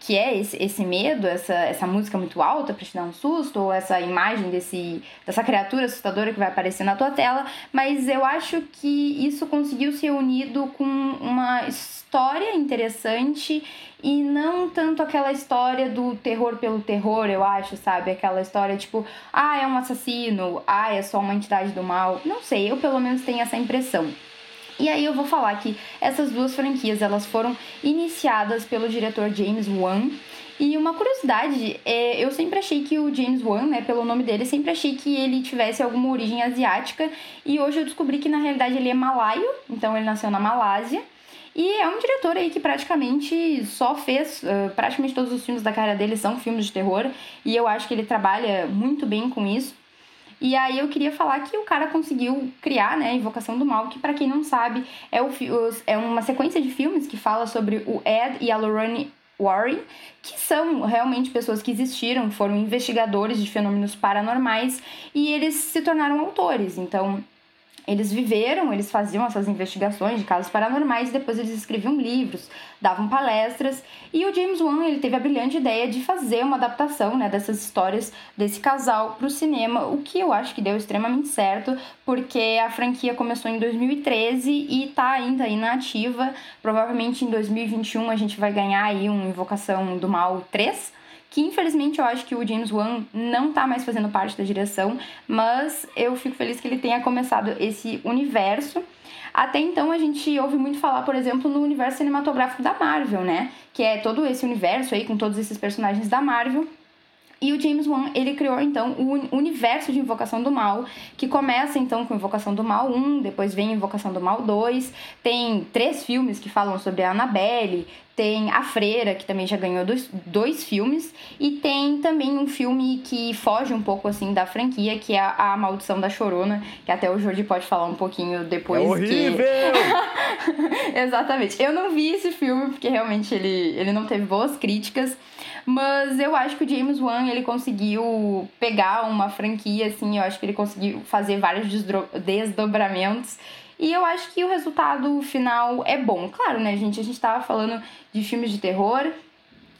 Que é esse, esse medo, essa, essa música muito alta para te dar um susto, ou essa imagem desse, dessa criatura assustadora que vai aparecer na tua tela, mas eu acho que isso conseguiu ser unido com uma história interessante e não tanto aquela história do terror pelo terror, eu acho, sabe? Aquela história tipo, ah, é um assassino, ah, é só uma entidade do mal. Não sei, eu pelo menos tenho essa impressão. E aí eu vou falar que essas duas franquias, elas foram iniciadas pelo diretor James Wan E uma curiosidade, é, eu sempre achei que o James Wan, né, pelo nome dele, sempre achei que ele tivesse alguma origem asiática. E hoje eu descobri que na realidade ele é malaio, então ele nasceu na Malásia. E é um diretor aí que praticamente só fez, praticamente todos os filmes da cara dele são filmes de terror, e eu acho que ele trabalha muito bem com isso. E aí eu queria falar que o cara conseguiu criar, né, Invocação do Mal, que para quem não sabe, é, o, é uma sequência de filmes que fala sobre o Ed e a Lorraine Warren, que são realmente pessoas que existiram, foram investigadores de fenômenos paranormais e eles se tornaram autores. Então, eles viveram, eles faziam essas investigações de casos paranormais, depois eles escreviam livros, davam palestras, e o James Wan ele teve a brilhante ideia de fazer uma adaptação né, dessas histórias desse casal para o cinema, o que eu acho que deu extremamente certo, porque a franquia começou em 2013 e está ainda inativa. Provavelmente em 2021 a gente vai ganhar aí um Invocação do Mal 3, que infelizmente eu acho que o James Wan não tá mais fazendo parte da direção, mas eu fico feliz que ele tenha começado esse universo. Até então a gente ouve muito falar, por exemplo, no universo cinematográfico da Marvel, né? Que é todo esse universo aí com todos esses personagens da Marvel. E o James Wan, ele criou então o universo de Invocação do Mal, que começa então com Invocação do Mal 1, depois vem Invocação do Mal 2, tem três filmes que falam sobre a Annabelle, tem A Freira, que também já ganhou dois, dois filmes, e tem também um filme que foge um pouco assim da franquia, que é A Maldição da Chorona, que até o Jordi pode falar um pouquinho depois. É horrível! Que... <laughs> Exatamente. Eu não vi esse filme porque realmente ele, ele não teve boas críticas. Mas eu acho que o James Wan, ele conseguiu pegar uma franquia, assim, eu acho que ele conseguiu fazer vários desdobramentos. E eu acho que o resultado final é bom. Claro, né, gente? A gente tava falando de filmes de terror,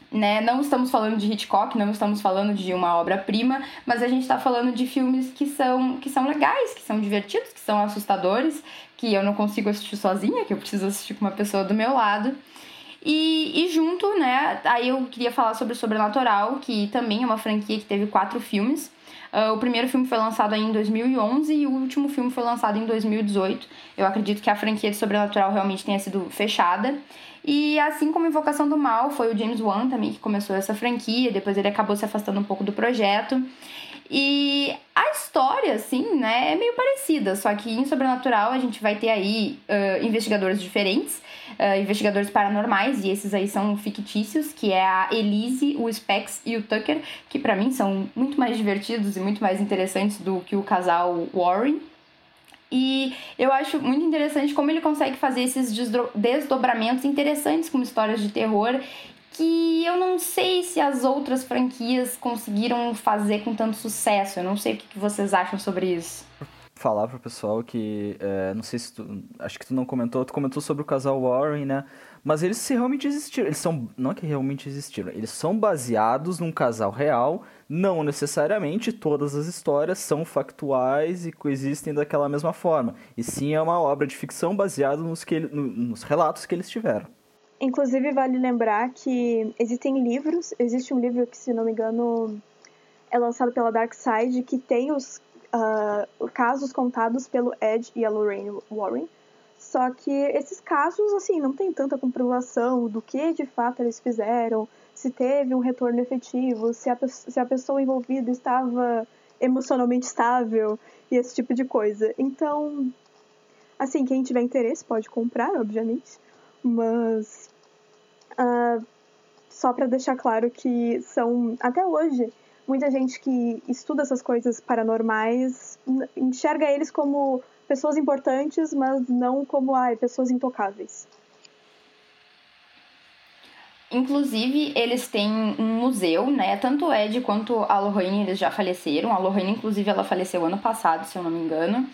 né? Não estamos falando de Hitchcock, não estamos falando de uma obra-prima, mas a gente está falando de filmes que são, que são legais, que são divertidos, que são assustadores, que eu não consigo assistir sozinha, que eu preciso assistir com uma pessoa do meu lado. E, e junto, né, aí eu queria falar sobre Sobrenatural, que também é uma franquia que teve quatro filmes. Uh, o primeiro filme foi lançado em 2011 e o último filme foi lançado em 2018. Eu acredito que a franquia de Sobrenatural realmente tenha sido fechada. E assim como Invocação do Mal, foi o James Wan também que começou essa franquia, depois ele acabou se afastando um pouco do projeto. E a história, assim, né, é meio parecida, só que em Sobrenatural a gente vai ter aí uh, investigadores diferentes, uh, investigadores paranormais, e esses aí são fictícios, que é a Elise, o Specs e o Tucker, que para mim são muito mais divertidos e muito mais interessantes do que o casal Warren. E eu acho muito interessante como ele consegue fazer esses desdobramentos interessantes com histórias de terror que eu não sei se as outras franquias conseguiram fazer com tanto sucesso. Eu não sei o que vocês acham sobre isso. Falar pro pessoal que, é, não sei se tu, acho que tu não comentou, tu comentou sobre o casal Warren, né? Mas eles realmente existiram, eles são, não é que realmente existiram, eles são baseados num casal real, não necessariamente todas as histórias são factuais e coexistem daquela mesma forma, e sim é uma obra de ficção baseada nos, que, nos relatos que eles tiveram. Inclusive, vale lembrar que existem livros. Existe um livro que, se não me engano, é lançado pela Dark Side, que tem os uh, casos contados pelo Ed e a Lorraine Warren. Só que esses casos, assim, não tem tanta comprovação do que de fato eles fizeram, se teve um retorno efetivo, se a, se a pessoa envolvida estava emocionalmente estável e esse tipo de coisa. Então, assim, quem tiver interesse pode comprar, obviamente, mas Uh, só para deixar claro que são, até hoje, muita gente que estuda essas coisas paranormais enxerga eles como pessoas importantes, mas não como ai, pessoas intocáveis. Inclusive, eles têm um museu, né? Tanto o Ed quanto a Lorraine, eles já faleceram. A Lorraine, inclusive, ela faleceu ano passado, se eu não me engano.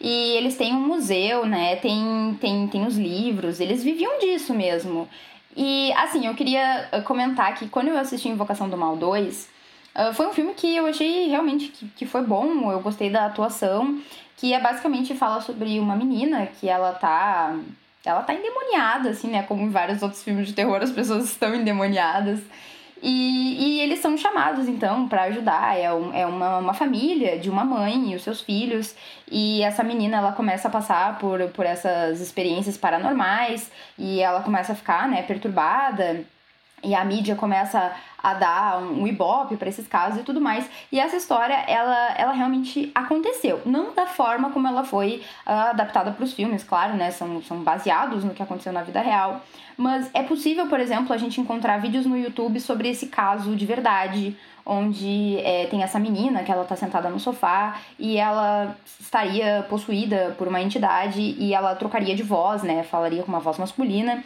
E eles têm um museu, né? Tem, tem, tem os livros. Eles viviam disso mesmo. E, assim, eu queria uh, comentar que quando eu assisti Invocação do Mal 2, uh, foi um filme que eu achei realmente que, que foi bom, eu gostei da atuação, que é basicamente fala sobre uma menina que ela tá. Ela tá endemoniada, assim, né? Como em vários outros filmes de terror as pessoas estão endemoniadas. E, e eles são chamados, então, para ajudar. É, um, é uma, uma família de uma mãe e os seus filhos. E essa menina, ela começa a passar por, por essas experiências paranormais. E ela começa a ficar, né, perturbada. E a mídia começa a dar um ibope para esses casos e tudo mais. E essa história, ela, ela realmente aconteceu. Não da forma como ela foi uh, adaptada para os filmes, claro, né? São, são baseados no que aconteceu na vida real. Mas é possível, por exemplo, a gente encontrar vídeos no YouTube sobre esse caso de verdade, onde é, tem essa menina que ela tá sentada no sofá e ela estaria possuída por uma entidade e ela trocaria de voz, né? Falaria com uma voz masculina.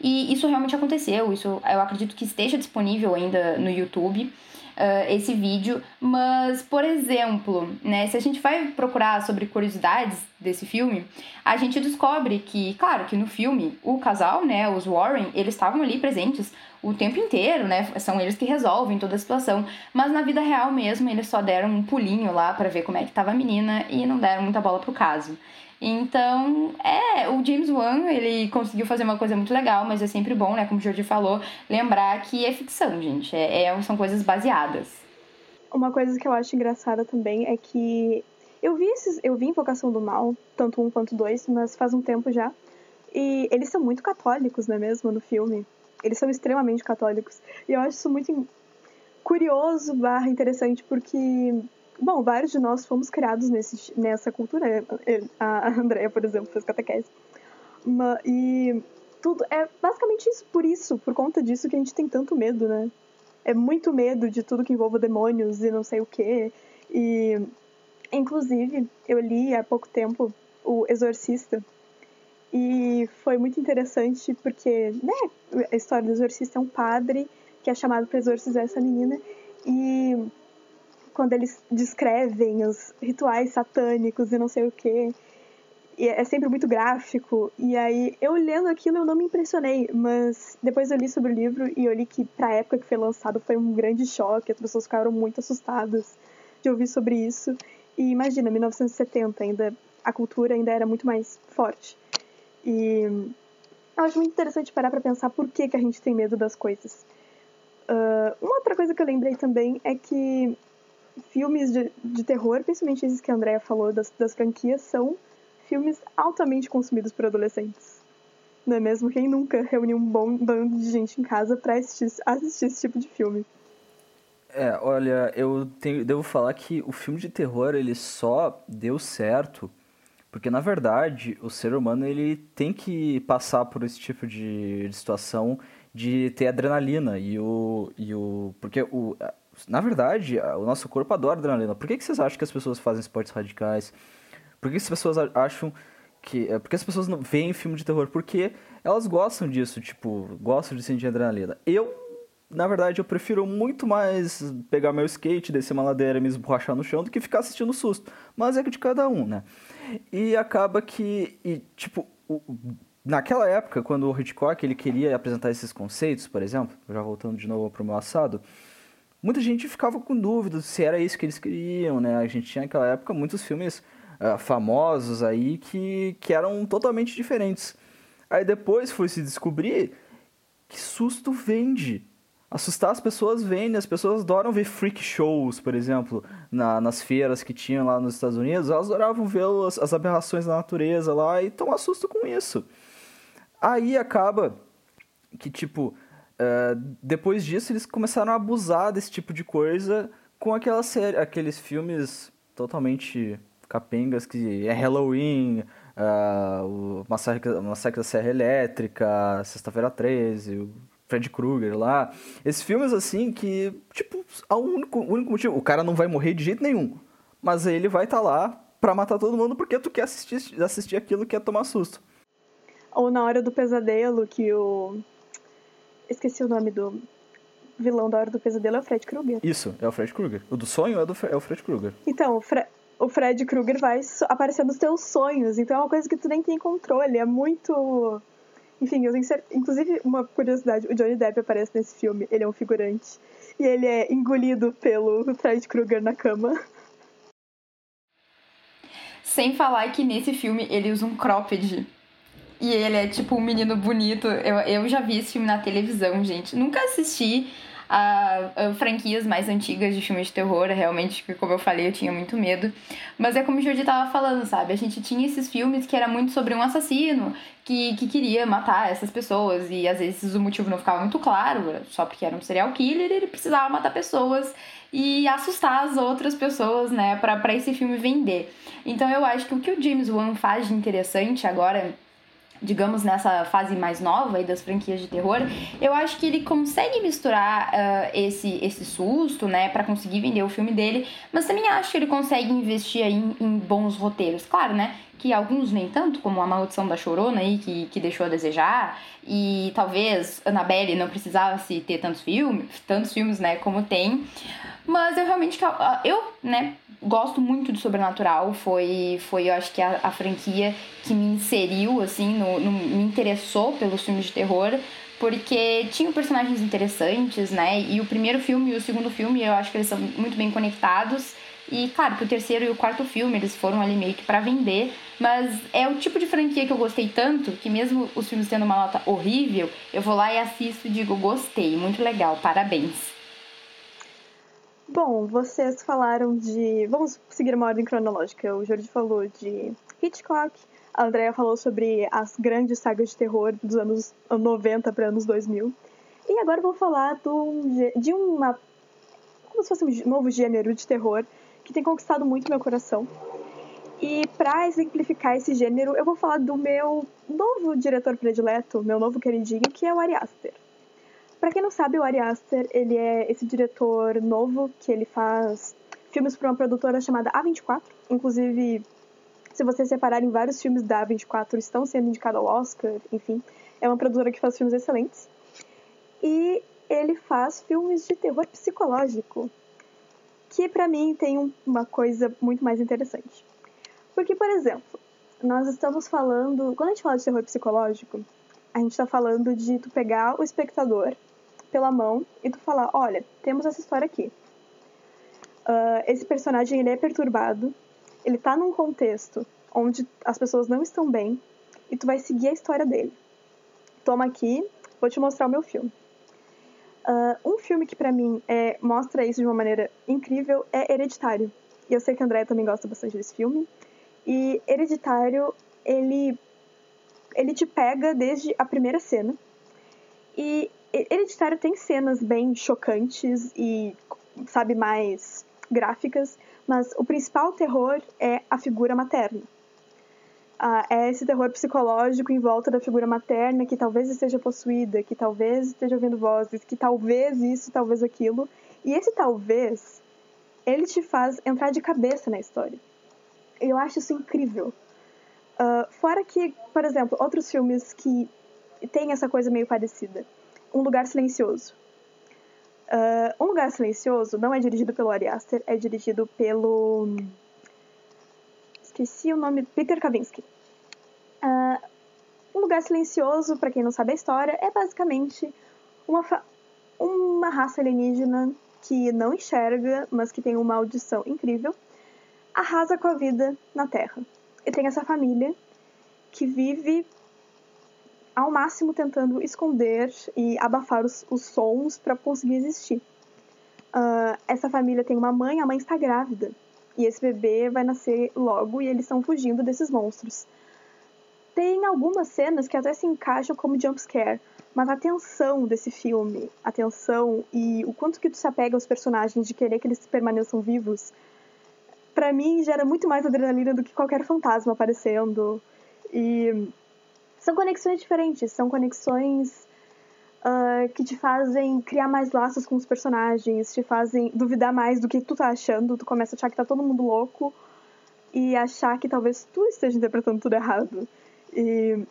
E isso realmente aconteceu, isso eu acredito que esteja disponível ainda no YouTube. Uh, esse vídeo, mas, por exemplo, né, se a gente vai procurar sobre curiosidades desse filme, a gente descobre que, claro, que no filme o casal, né, os Warren, eles estavam ali presentes o tempo inteiro, né, são eles que resolvem toda a situação, mas na vida real mesmo eles só deram um pulinho lá para ver como é que tava a menina e não deram muita bola pro caso. Então, é, o James Wan, ele conseguiu fazer uma coisa muito legal, mas é sempre bom, né, como o Jordi falou, lembrar que é ficção, gente, é, é, são coisas baseadas. Uma coisa que eu acho engraçada também é que eu vi esses, eu vi Invocação do Mal, tanto um quanto dois, mas faz um tempo já, e eles são muito católicos, não é mesmo, no filme? Eles são extremamente católicos. E eu acho isso muito curioso, barra interessante, porque Bom, vários de nós fomos criados nesse, nessa cultura. A Andrea, por exemplo, fez catequese. E tudo é basicamente isso, por isso, por conta disso que a gente tem tanto medo, né? É muito medo de tudo que envolva demônios e não sei o quê. E, inclusive, eu li há pouco tempo O Exorcista. E foi muito interessante porque, né, a história do exorcista é um padre que é chamado para exorcizar essa menina. E quando eles descrevem os rituais satânicos e não sei o que. é sempre muito gráfico. E aí, eu lendo aquilo, eu não me impressionei. Mas depois eu li sobre o livro e eu li que, pra época que foi lançado, foi um grande choque. As pessoas ficaram muito assustadas de ouvir sobre isso. E imagina, 1970 ainda, a cultura ainda era muito mais forte. E eu acho muito interessante parar pra pensar por que, que a gente tem medo das coisas. Uh, uma outra coisa que eu lembrei também é que filmes de, de terror, principalmente esses que a Andrea falou das, das franquias, são filmes altamente consumidos por adolescentes. Não é mesmo? Quem nunca reuniu um bom bando de gente em casa para assistir, assistir esse tipo de filme? É, olha, eu tenho, devo falar que o filme de terror ele só deu certo porque na verdade o ser humano ele tem que passar por esse tipo de, de situação de ter adrenalina e o, e o porque o, na verdade, o nosso corpo adora adrenalina. Por que, que vocês acham que as pessoas fazem esportes radicais? Por que as pessoas acham que. É, por que as pessoas não veem filme de terror? Porque elas gostam disso, tipo, gostam de sentir adrenalina. Eu, na verdade, eu prefiro muito mais pegar meu skate, descer uma ladeira e me esborrachar no chão do que ficar assistindo susto. Mas é de cada um, né? E acaba que. E, tipo, o, naquela época, quando o Hitchcock ele queria apresentar esses conceitos, por exemplo, já voltando de novo para o meu assado muita gente ficava com dúvidas se era isso que eles queriam, né? A gente tinha naquela época muitos filmes uh, famosos aí que, que eram totalmente diferentes. Aí depois foi se descobrir que susto vende. Assustar as pessoas vende, as pessoas adoram ver freak shows, por exemplo, na, nas feiras que tinham lá nos Estados Unidos, elas adoravam ver as, as aberrações da natureza lá e tomar susto com isso. Aí acaba que, tipo, Uh, depois disso, eles começaram a abusar desse tipo de coisa com aquela série, aqueles filmes totalmente capengas que é Halloween, uh, o Massacre, da Serra Elétrica, Sexta-feira 13, o Fred Krueger lá. Esses filmes assim que, tipo, o único, único motivo, o cara não vai morrer de jeito nenhum, mas ele vai estar tá lá pra matar todo mundo porque tu quer assistir, assistir aquilo que é tomar susto. Ou na hora do pesadelo que o Esqueci o nome do vilão da Hora do Pesadelo, é o Fred Krueger. Isso, é o Fred Krueger. O do sonho é, do, é o Fred Krueger. Então, o, Fre o Fred Krueger vai aparecer nos teus sonhos, então é uma coisa que tu nem tem controle, é muito... Enfim, eu tenho certeza... Inclusive, uma curiosidade, o Johnny Depp aparece nesse filme, ele é um figurante. E ele é engolido pelo Fred Krueger na cama. Sem falar que nesse filme ele usa um cropped e ele é tipo um menino bonito. Eu, eu já vi esse filme na televisão, gente. Nunca assisti a, a, franquias mais antigas de filmes de terror. Realmente, como eu falei, eu tinha muito medo. Mas é como o Jordi tava falando, sabe? A gente tinha esses filmes que era muito sobre um assassino que, que queria matar essas pessoas. E às vezes o motivo não ficava muito claro, só porque era um serial killer, ele precisava matar pessoas e assustar as outras pessoas, né, para esse filme vender. Então eu acho que o que o James Wan faz de interessante agora digamos, nessa fase mais nova aí das franquias de terror, eu acho que ele consegue misturar uh, esse, esse susto, né, para conseguir vender o filme dele, mas também acho que ele consegue investir aí em, em, bons roteiros. Claro, né, que alguns nem tanto, como A Maldição da Chorona aí, que, que deixou a desejar, e talvez Annabelle não precisasse ter tantos filmes, tantos filmes, né, como tem, mas eu realmente, eu, né, gosto muito do Sobrenatural. Foi, foi eu acho que a, a franquia que me inseriu, assim, no, no, me interessou pelos filmes de terror. Porque tinham personagens interessantes, né? E o primeiro filme e o segundo filme, eu acho que eles são muito bem conectados. E, claro, que o terceiro e o quarto filme, eles foram ali meio que pra vender. Mas é o tipo de franquia que eu gostei tanto, que mesmo os filmes tendo uma nota horrível, eu vou lá e assisto e digo, gostei, muito legal, parabéns. Bom, vocês falaram de. Vamos seguir uma ordem cronológica. O Jordi falou de Hitchcock, a Andrea falou sobre as grandes sagas de terror dos anos 90 para anos 2000. E agora eu vou falar do, de uma. como se fosse um novo gênero de terror que tem conquistado muito meu coração. E para exemplificar esse gênero, eu vou falar do meu novo diretor predileto, meu novo queridinho, que é o Ari Aster. Para quem não sabe, o Ari Aster, ele é esse diretor novo que ele faz filmes para uma produtora chamada A24. Inclusive, se vocês separarem vários filmes da A24 estão sendo indicados ao Oscar, enfim, é uma produtora que faz filmes excelentes. E ele faz filmes de terror psicológico, que para mim tem uma coisa muito mais interessante. Porque, por exemplo, nós estamos falando, quando a gente fala de terror psicológico, a gente está falando de tu pegar o espectador pela mão e tu falar, olha, temos essa história aqui. Uh, esse personagem ele é perturbado, ele tá num contexto onde as pessoas não estão bem e tu vai seguir a história dele. Toma aqui, vou te mostrar o meu filme. Uh, um filme que para mim é, mostra isso de uma maneira incrível é Hereditário. E eu sei que a Andrea também gosta bastante desse filme. E Hereditário, ele, ele te pega desde a primeira cena. E Hereditário tem cenas bem chocantes e, sabe, mais gráficas, mas o principal terror é a figura materna. Ah, é esse terror psicológico em volta da figura materna que talvez esteja possuída, que talvez esteja ouvindo vozes, que talvez isso, talvez aquilo. E esse talvez, ele te faz entrar de cabeça na história. Eu acho isso incrível. Uh, fora que, por exemplo, outros filmes que têm essa coisa meio parecida. Um Lugar Silencioso. Uh, um Lugar Silencioso não é dirigido pelo Ari Aster, é dirigido pelo. Esqueci o nome. Peter Kavinsky. Uh, um Lugar Silencioso, para quem não sabe a história, é basicamente uma, uma raça alienígena que não enxerga, mas que tem uma audição incrível, arrasa com a vida na Terra. E tem essa família que vive ao máximo tentando esconder e abafar os, os sons para conseguir existir. Uh, essa família tem uma mãe, a mãe está grávida. E esse bebê vai nascer logo e eles estão fugindo desses monstros. Tem algumas cenas que até se encaixam como jumpscare, mas a tensão desse filme, a tensão e o quanto que tu se apega aos personagens de querer que eles permaneçam vivos, para mim gera muito mais adrenalina do que qualquer fantasma aparecendo. E são conexões diferentes, são conexões uh, que te fazem criar mais laços com os personagens, te fazem duvidar mais do que tu tá achando, tu começa a achar que tá todo mundo louco e achar que talvez tu esteja interpretando tudo errado. E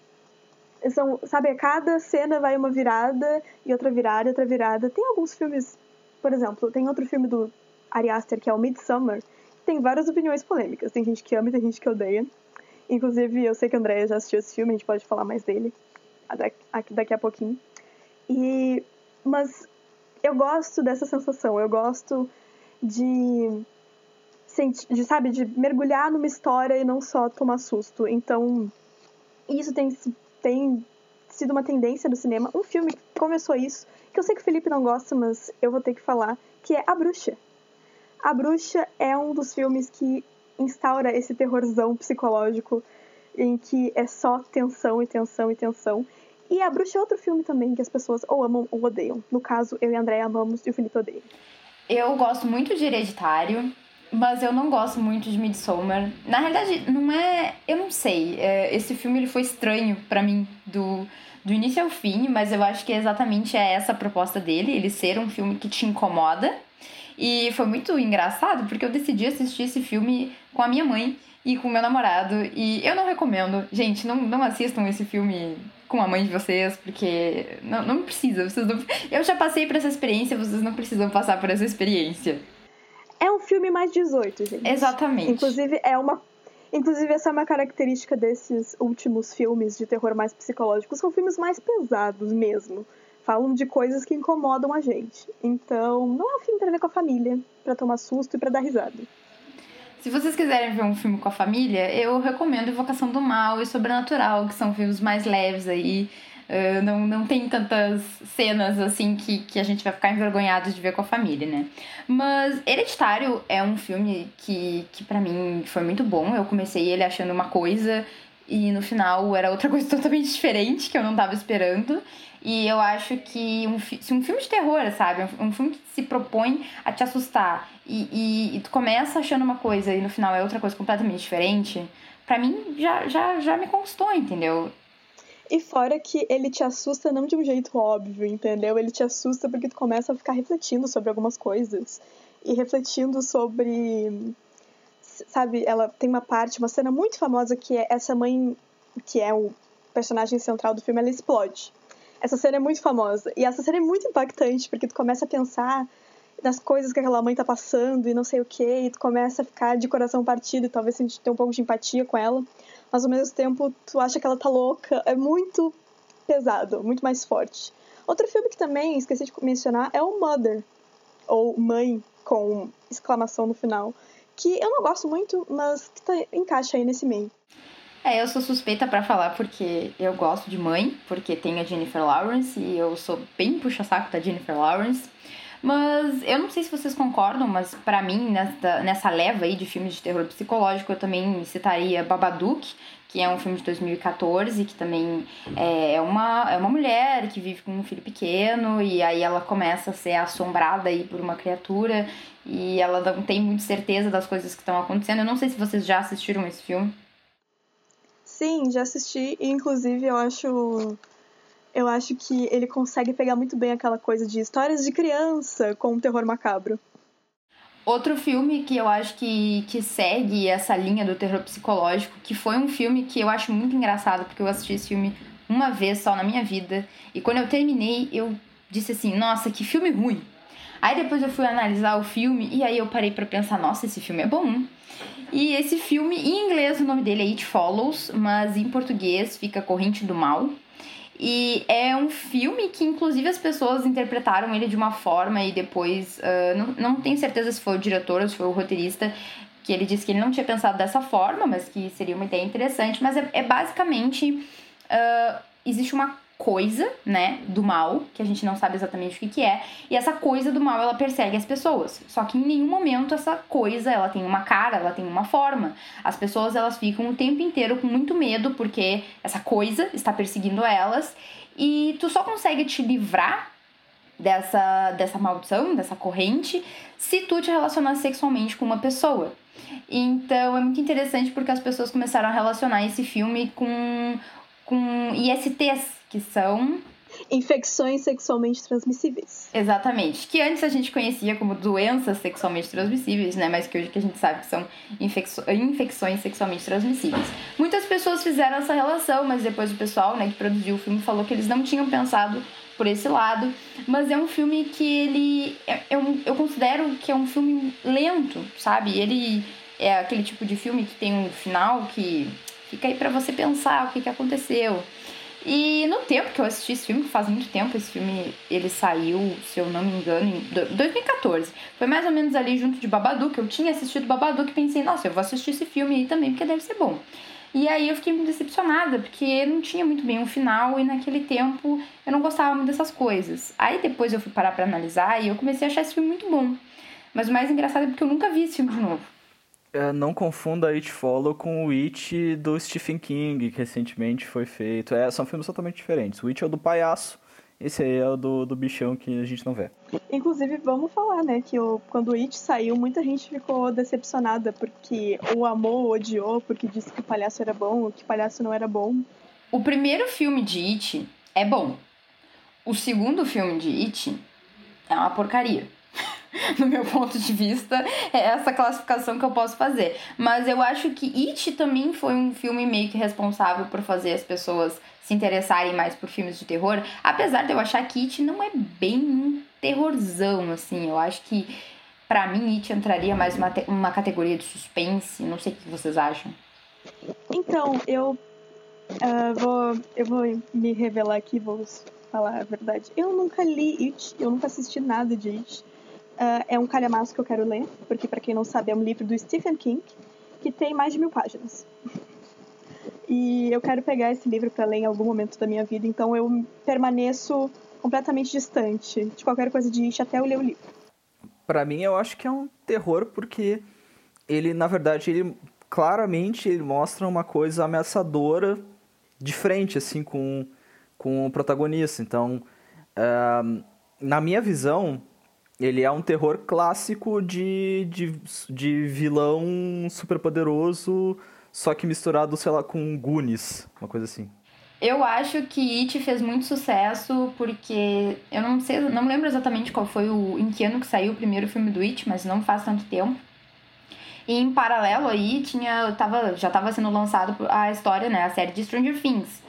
são, sabe, a cada cena vai uma virada e outra virada, outra virada. Tem alguns filmes, por exemplo, tem outro filme do Ari Aster que é o Midsummer, que tem várias opiniões polêmicas. Tem gente que ama e tem gente que odeia. Inclusive, eu sei que a Andrea já assistiu esse filme, a gente pode falar mais dele daqui a pouquinho. E, mas eu gosto dessa sensação, eu gosto de, de, sabe, de mergulhar numa história e não só tomar susto. Então, isso tem, tem sido uma tendência do cinema. Um filme que começou isso, que eu sei que o Felipe não gosta, mas eu vou ter que falar, que é A Bruxa. A Bruxa é um dos filmes que instaura esse terrorzão psicológico em que é só tensão e tensão e tensão. E A Bruxa é outro filme também que as pessoas ou amam ou odeiam. No caso, eu e a André amamos e o Felipe odeia. Eu gosto muito de Hereditário, mas eu não gosto muito de Midsommar. Na realidade, não é... Eu não sei. É, esse filme ele foi estranho para mim, do, do início ao fim, mas eu acho que exatamente é essa a proposta dele, ele ser um filme que te incomoda. E foi muito engraçado, porque eu decidi assistir esse filme com a minha mãe e com o meu namorado. E eu não recomendo. Gente, não, não assistam esse filme com a mãe de vocês, porque não, não precisa. Vocês não... Eu já passei por essa experiência, vocês não precisam passar por essa experiência. É um filme mais 18, gente. Exatamente. Inclusive, é uma. Inclusive, essa é uma característica desses últimos filmes de terror mais psicológicos. São filmes mais pesados mesmo falam de coisas que incomodam a gente. Então, não é um filme para ver com a família, para tomar susto e para dar risada. Se vocês quiserem ver um filme com a família, eu recomendo Invocação do Mal e Sobrenatural, que são filmes mais leves aí. Uh, não, não tem tantas cenas assim que, que a gente vai ficar envergonhado de ver com a família, né? Mas Hereditário é um filme que, que para mim foi muito bom. Eu comecei ele achando uma coisa e no final era outra coisa <laughs> totalmente diferente que eu não tava esperando. E eu acho que um, se um filme de terror, sabe? Um, filme que se propõe a te assustar e, e, e, tu começa achando uma coisa e no final é outra coisa completamente diferente, pra mim já, já, já me conquistou, entendeu? E fora que ele te assusta não de um jeito óbvio, entendeu? Ele te assusta porque tu começa a ficar refletindo sobre algumas coisas. E refletindo sobre. Sabe, ela tem uma parte, uma cena muito famosa que é essa mãe, que é o personagem central do filme, ela explode. Essa cena é muito famosa. E essa cena é muito impactante, porque tu começa a pensar nas coisas que aquela mãe tá passando e não sei o que, e tu começa a ficar de coração partido e talvez sentir ter um pouco de empatia com ela, mas ao mesmo tempo tu acha que ela tá louca. É muito pesado, muito mais forte. Outro filme que também esqueci de mencionar é o Mother, ou Mãe, com exclamação no final, que eu não gosto muito, mas que tá, encaixa aí nesse meio. É, eu sou suspeita para falar porque eu gosto de mãe, porque tem a Jennifer Lawrence e eu sou bem puxa-saco da Jennifer Lawrence. Mas eu não sei se vocês concordam, mas para mim, nessa, nessa leva aí de filmes de terror psicológico, eu também citaria Babadook, que é um filme de 2014, que também é uma, é uma mulher que vive com um filho pequeno, e aí ela começa a ser assombrada aí por uma criatura, e ela não tem muito certeza das coisas que estão acontecendo. Eu não sei se vocês já assistiram esse filme. Sim, já assisti e inclusive eu acho eu acho que ele consegue pegar muito bem aquela coisa de histórias de criança com um terror macabro. Outro filme que eu acho que, que segue essa linha do terror psicológico, que foi um filme que eu acho muito engraçado, porque eu assisti esse filme uma vez só na minha vida, e quando eu terminei, eu disse assim: nossa, que filme ruim. Aí depois eu fui analisar o filme e aí eu parei para pensar: nossa, esse filme é bom. E esse filme, em inglês, o nome dele é It Follows, mas em português fica Corrente do Mal. E é um filme que, inclusive, as pessoas interpretaram ele de uma forma e depois. Uh, não, não tenho certeza se foi o diretor ou se foi o roteirista, que ele disse que ele não tinha pensado dessa forma, mas que seria uma ideia interessante. Mas é, é basicamente. Uh, existe uma coisa, né, do mal, que a gente não sabe exatamente o que, que é, e essa coisa do mal ela persegue as pessoas. Só que em nenhum momento essa coisa ela tem uma cara, ela tem uma forma. As pessoas elas ficam o tempo inteiro com muito medo porque essa coisa está perseguindo elas e tu só consegue te livrar dessa dessa maldição, dessa corrente, se tu te relacionar sexualmente com uma pessoa. Então é muito interessante porque as pessoas começaram a relacionar esse filme com com ISTs, que são infecções sexualmente transmissíveis. Exatamente. Que antes a gente conhecia como doenças sexualmente transmissíveis, né? Mas que hoje que a gente sabe que são infecções sexualmente transmissíveis. Muitas pessoas fizeram essa relação, mas depois o pessoal, né, que produziu o filme falou que eles não tinham pensado por esse lado. Mas é um filme que ele. É, eu, eu considero que é um filme lento, sabe? Ele é aquele tipo de filme que tem um final que fica aí para você pensar o que, que aconteceu. E no tempo que eu assisti esse filme, que faz muito tempo, esse filme ele saiu, se eu não me engano, em 2014. Foi mais ou menos ali junto de Babadook. Eu tinha assistido Babadook e pensei, nossa, eu vou assistir esse filme aí também, porque deve ser bom. E aí eu fiquei muito decepcionada, porque não tinha muito bem um final e naquele tempo eu não gostava muito dessas coisas. Aí depois eu fui parar pra analisar e eu comecei a achar esse filme muito bom. Mas o mais engraçado é porque eu nunca vi esse filme de novo. É, não confunda It Follow com o It do Stephen King, que recentemente foi feito. É, são filmes totalmente diferentes. O It é o do palhaço, esse aí é o do, do bichão que a gente não vê. Inclusive, vamos falar, né, que o, quando o It saiu, muita gente ficou decepcionada porque o amou ou odiou, porque disse que o palhaço era bom ou que o palhaço não era bom. O primeiro filme de It é bom. O segundo filme de It é uma porcaria. <laughs> no meu ponto de vista, é essa classificação que eu posso fazer. Mas eu acho que It também foi um filme meio que responsável por fazer as pessoas se interessarem mais por filmes de terror, apesar de eu achar que It não é bem um terrorzão, assim. Eu acho que, para mim, It entraria mais uma, uma categoria de suspense. Não sei o que vocês acham. Então, eu uh, vou, eu vou me revelar aqui, vou falar a verdade. Eu nunca li It, eu nunca assisti nada de It. Uh, é um calhamaço que eu quero ler, porque, para quem não sabe, é um livro do Stephen King, que tem mais de mil páginas. E eu quero pegar esse livro para ler em algum momento da minha vida, então eu permaneço completamente distante de qualquer coisa de Ish até eu ler o livro. Para mim, eu acho que é um terror porque ele, na verdade, ele claramente ele mostra uma coisa ameaçadora de frente, assim, com, com o protagonista. Então, uh, na minha visão, ele é um terror clássico de, de, de vilão superpoderoso, só que misturado, sei lá, com Goonies, uma coisa assim. Eu acho que It fez muito sucesso porque eu não sei, não lembro exatamente qual foi o em que ano que saiu o primeiro filme do It, mas não faz tanto tempo. E em paralelo aí tinha, tava, já estava sendo lançado a história, né, a série de Stranger Things.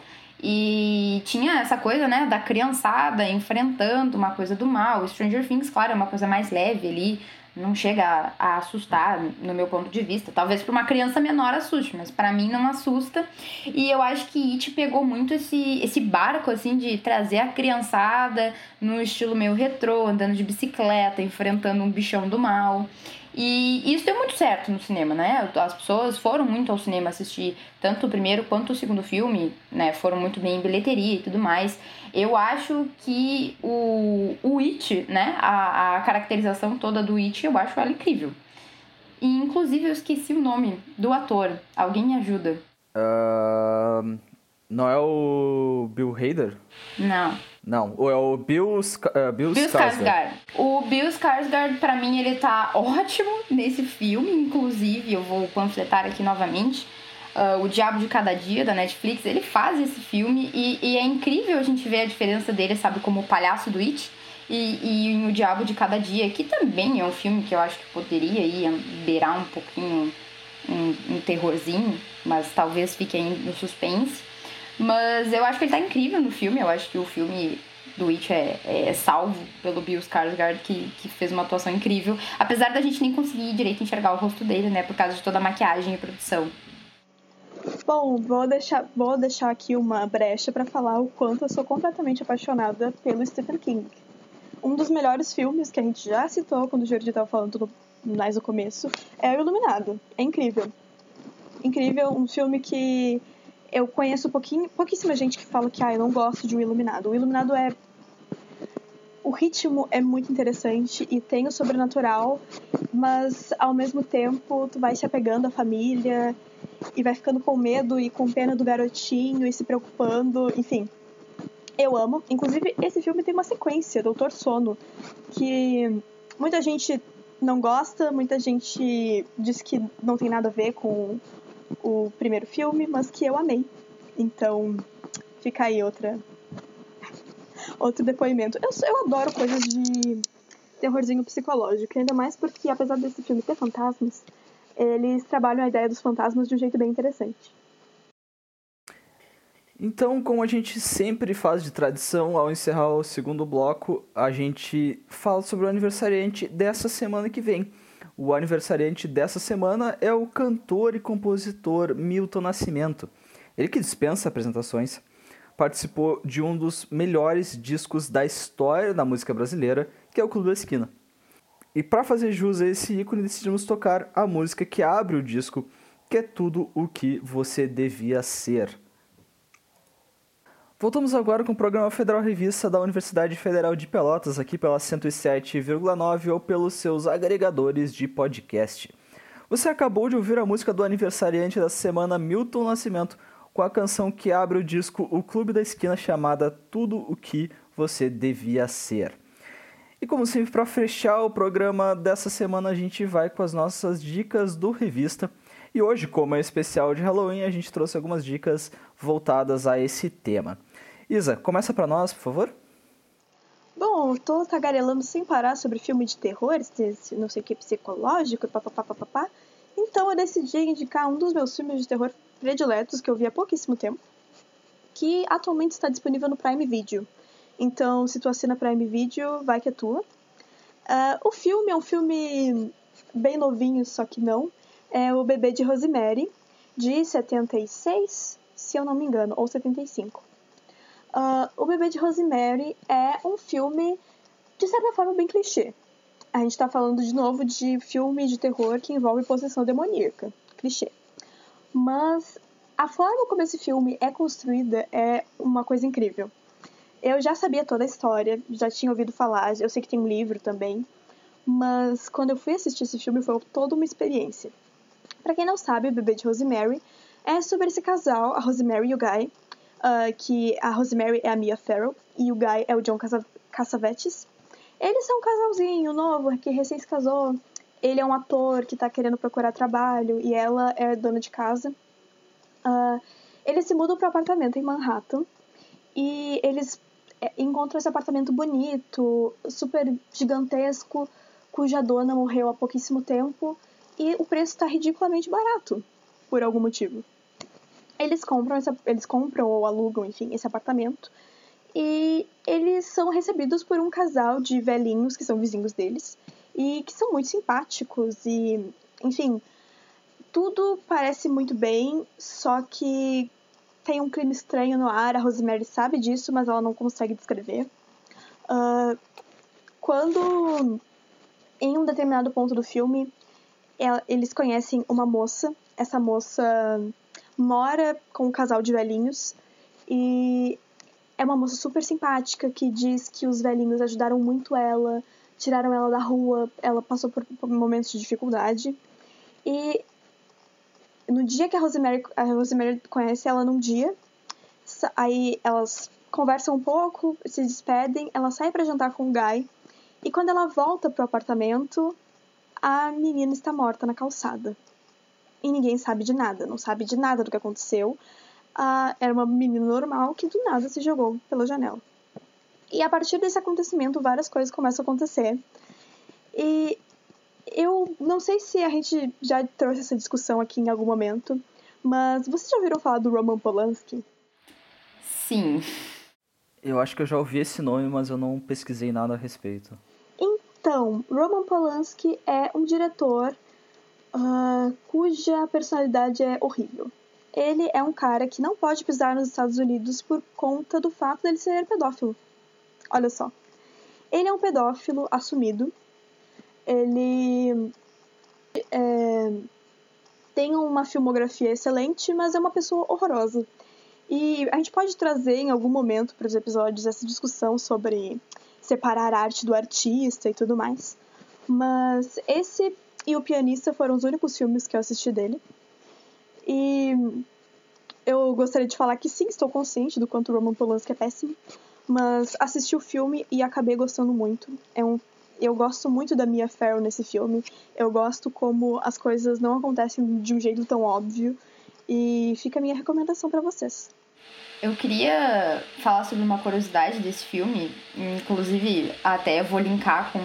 E tinha essa coisa, né, da criançada enfrentando uma coisa do mal. Stranger Things, claro, é uma coisa mais leve ali, não chega a, assustar, no meu ponto de vista. Talvez para uma criança menor assuste, mas para mim não assusta. E eu acho que It pegou muito esse, esse barco, assim, de trazer a criançada no estilo meio retrô, andando de bicicleta, enfrentando um bichão do mal. E isso deu muito certo no cinema, né? As pessoas foram muito ao cinema assistir tanto o primeiro quanto o segundo filme, né? Foram muito bem em bilheteria e tudo mais. Eu acho que o, o It, né? A, a caracterização toda do It, eu acho ela incrível. E, inclusive, eu esqueci o nome do ator. Alguém me ajuda. Uh, não é o Bill Hader? Não. Não, é o Bill, uh, Bill, Bill Skarsgård. O Bill Skarsgård, pra mim, ele tá ótimo nesse filme, inclusive, eu vou panfletar aqui novamente. Uh, o Diabo de Cada Dia, da Netflix, ele faz esse filme e, e, é incrível a gente ver a diferença dele, sabe, como o palhaço do It e, e em O Diabo de Cada Dia, que também é um filme que eu acho que poderia ir beirar um pouquinho um, um terrorzinho, mas talvez fique aí no suspense. Mas eu acho que ele tá incrível no filme. Eu acho que o filme do Witch é, é, salvo pelo Bill Skarsgård, que, que fez uma atuação incrível. Apesar da gente nem conseguir direito enxergar o rosto dele, né? Por causa de toda a maquiagem e produção. Bom, vou deixar, vou deixar aqui uma brecha para falar o quanto eu sou completamente apaixonada pelo Stephen King. Um dos melhores filmes que a gente já citou quando o Jordi estava falando mais no começo é O Iluminado. É incrível. Incrível, um filme que eu conheço pouquinho, pouquíssima gente que fala que ah, eu não gosto de O Iluminado. O Iluminado é. O ritmo é muito interessante e tem o sobrenatural, mas ao mesmo tempo tu vai se apegando à família e vai ficando com medo e com pena do garotinho e se preocupando, enfim. Eu amo. Inclusive, esse filme tem uma sequência, Doutor Sono, que muita gente não gosta, muita gente diz que não tem nada a ver com o primeiro filme, mas que eu amei. Então, fica aí outra outro depoimento. Eu, eu adoro coisas de terrorzinho psicológico, ainda mais porque, apesar desse filme ter fantasmas, eles trabalham a ideia dos fantasmas de um jeito bem interessante. Então, como a gente sempre faz de tradição, ao encerrar o segundo bloco, a gente fala sobre o aniversariante dessa semana que vem. O aniversariante dessa semana é o cantor e compositor Milton Nascimento. Ele que dispensa apresentações. participou de um dos melhores discos da história da música brasileira, que é o Clube da Esquina. E para fazer jus a esse ícone, decidimos tocar a música que abre o disco, que é tudo o que você devia ser. Voltamos agora com o programa Federal Revista da Universidade Federal de Pelotas, aqui pela 107,9 ou pelos seus agregadores de podcast. Você acabou de ouvir a música do aniversariante da semana, Milton Nascimento, com a canção que abre o disco O Clube da Esquina, chamada Tudo o que Você Devia Ser. E como sempre, para fechar o programa dessa semana, a gente vai com as nossas dicas do revista. E hoje, como é especial de Halloween, a gente trouxe algumas dicas voltadas a esse tema. Isa, começa para nós, por favor. Bom, tô tagarelando sem parar sobre filme de terror, não sei o que psicológico, papapá. Então eu decidi indicar um dos meus filmes de terror prediletos que eu vi há pouquíssimo tempo, que atualmente está disponível no Prime Video. Então, se tu assina Prime Video, vai que é tua. Uh, o filme é um filme bem novinho, só que não. É O Bebê de Rosemary, de 76, se eu não me engano, ou 75. Uh, o Bebê de Rosemary é um filme, de certa forma, bem clichê. A gente está falando de novo de filme de terror que envolve possessão demoníaca. Clichê. Mas a forma como esse filme é construída é uma coisa incrível. Eu já sabia toda a história, já tinha ouvido falar, eu sei que tem um livro também, mas quando eu fui assistir esse filme foi toda uma experiência. Para quem não sabe, o Bebê de Rosemary é sobre esse casal, a Rosemary e o Guy, uh, que a Rosemary é a Mia Farrow e o Guy é o John Cassavetes. Eles são um casalzinho novo que recém se casou. Ele é um ator que está querendo procurar trabalho e ela é dona de casa. Uh, eles se mudam para apartamento em Manhattan e eles é, encontram esse apartamento bonito, super gigantesco, cuja dona morreu há pouquíssimo tempo e o preço está ridiculamente barato por algum motivo eles compram, essa, eles compram ou alugam, enfim, esse apartamento. E eles são recebidos por um casal de velhinhos que são vizinhos deles e que são muito simpáticos e, enfim, tudo parece muito bem, só que tem um clima estranho no ar. A Rosemary sabe disso, mas ela não consegue descrever. Uh, quando, em um determinado ponto do filme, ela, eles conhecem uma moça. Essa moça mora com um casal de velhinhos e é uma moça super simpática que diz que os velhinhos ajudaram muito ela, tiraram ela da rua, ela passou por, momentos de dificuldade. E no dia que a Rosemary, a Rosemary conhece ela num dia, aí elas conversam um pouco, se despedem, ela sai para jantar com o Guy, e quando ela volta pro apartamento, a menina está morta na calçada e ninguém sabe de nada, não sabe de nada do que aconteceu. Ah, era uma menina normal que do nada se jogou pela janela. E a partir desse acontecimento, várias coisas começam a acontecer. E eu não sei se a gente já trouxe essa discussão aqui em algum momento, mas vocês já ouviram falar do Roman Polanski? Sim. Eu acho que eu já ouvi esse nome, mas eu não pesquisei nada a respeito. Então, Roman Polanski é um diretor uh, cuja personalidade é horrível. Ele é um cara que não pode pisar nos Estados Unidos por conta do fato dele ser pedófilo. Olha só. Ele é um pedófilo assumido. Ele é, tem uma filmografia excelente, mas é uma pessoa horrorosa. E a gente pode trazer em algum momento para os episódios essa discussão sobre separar a arte do artista e tudo mais. Mas esse e O Pianista foram os únicos filmes que eu assisti dele. E eu gostaria de falar que sim, estou consciente do quanto Roman Polanski é péssimo, mas assisti o filme e acabei gostando muito. É um eu gosto muito da Mia Farrow nesse filme. Eu gosto como as coisas não acontecem de um jeito tão óbvio. E fica a minha recomendação para vocês. Eu queria falar sobre uma curiosidade desse filme, inclusive até vou linkar com,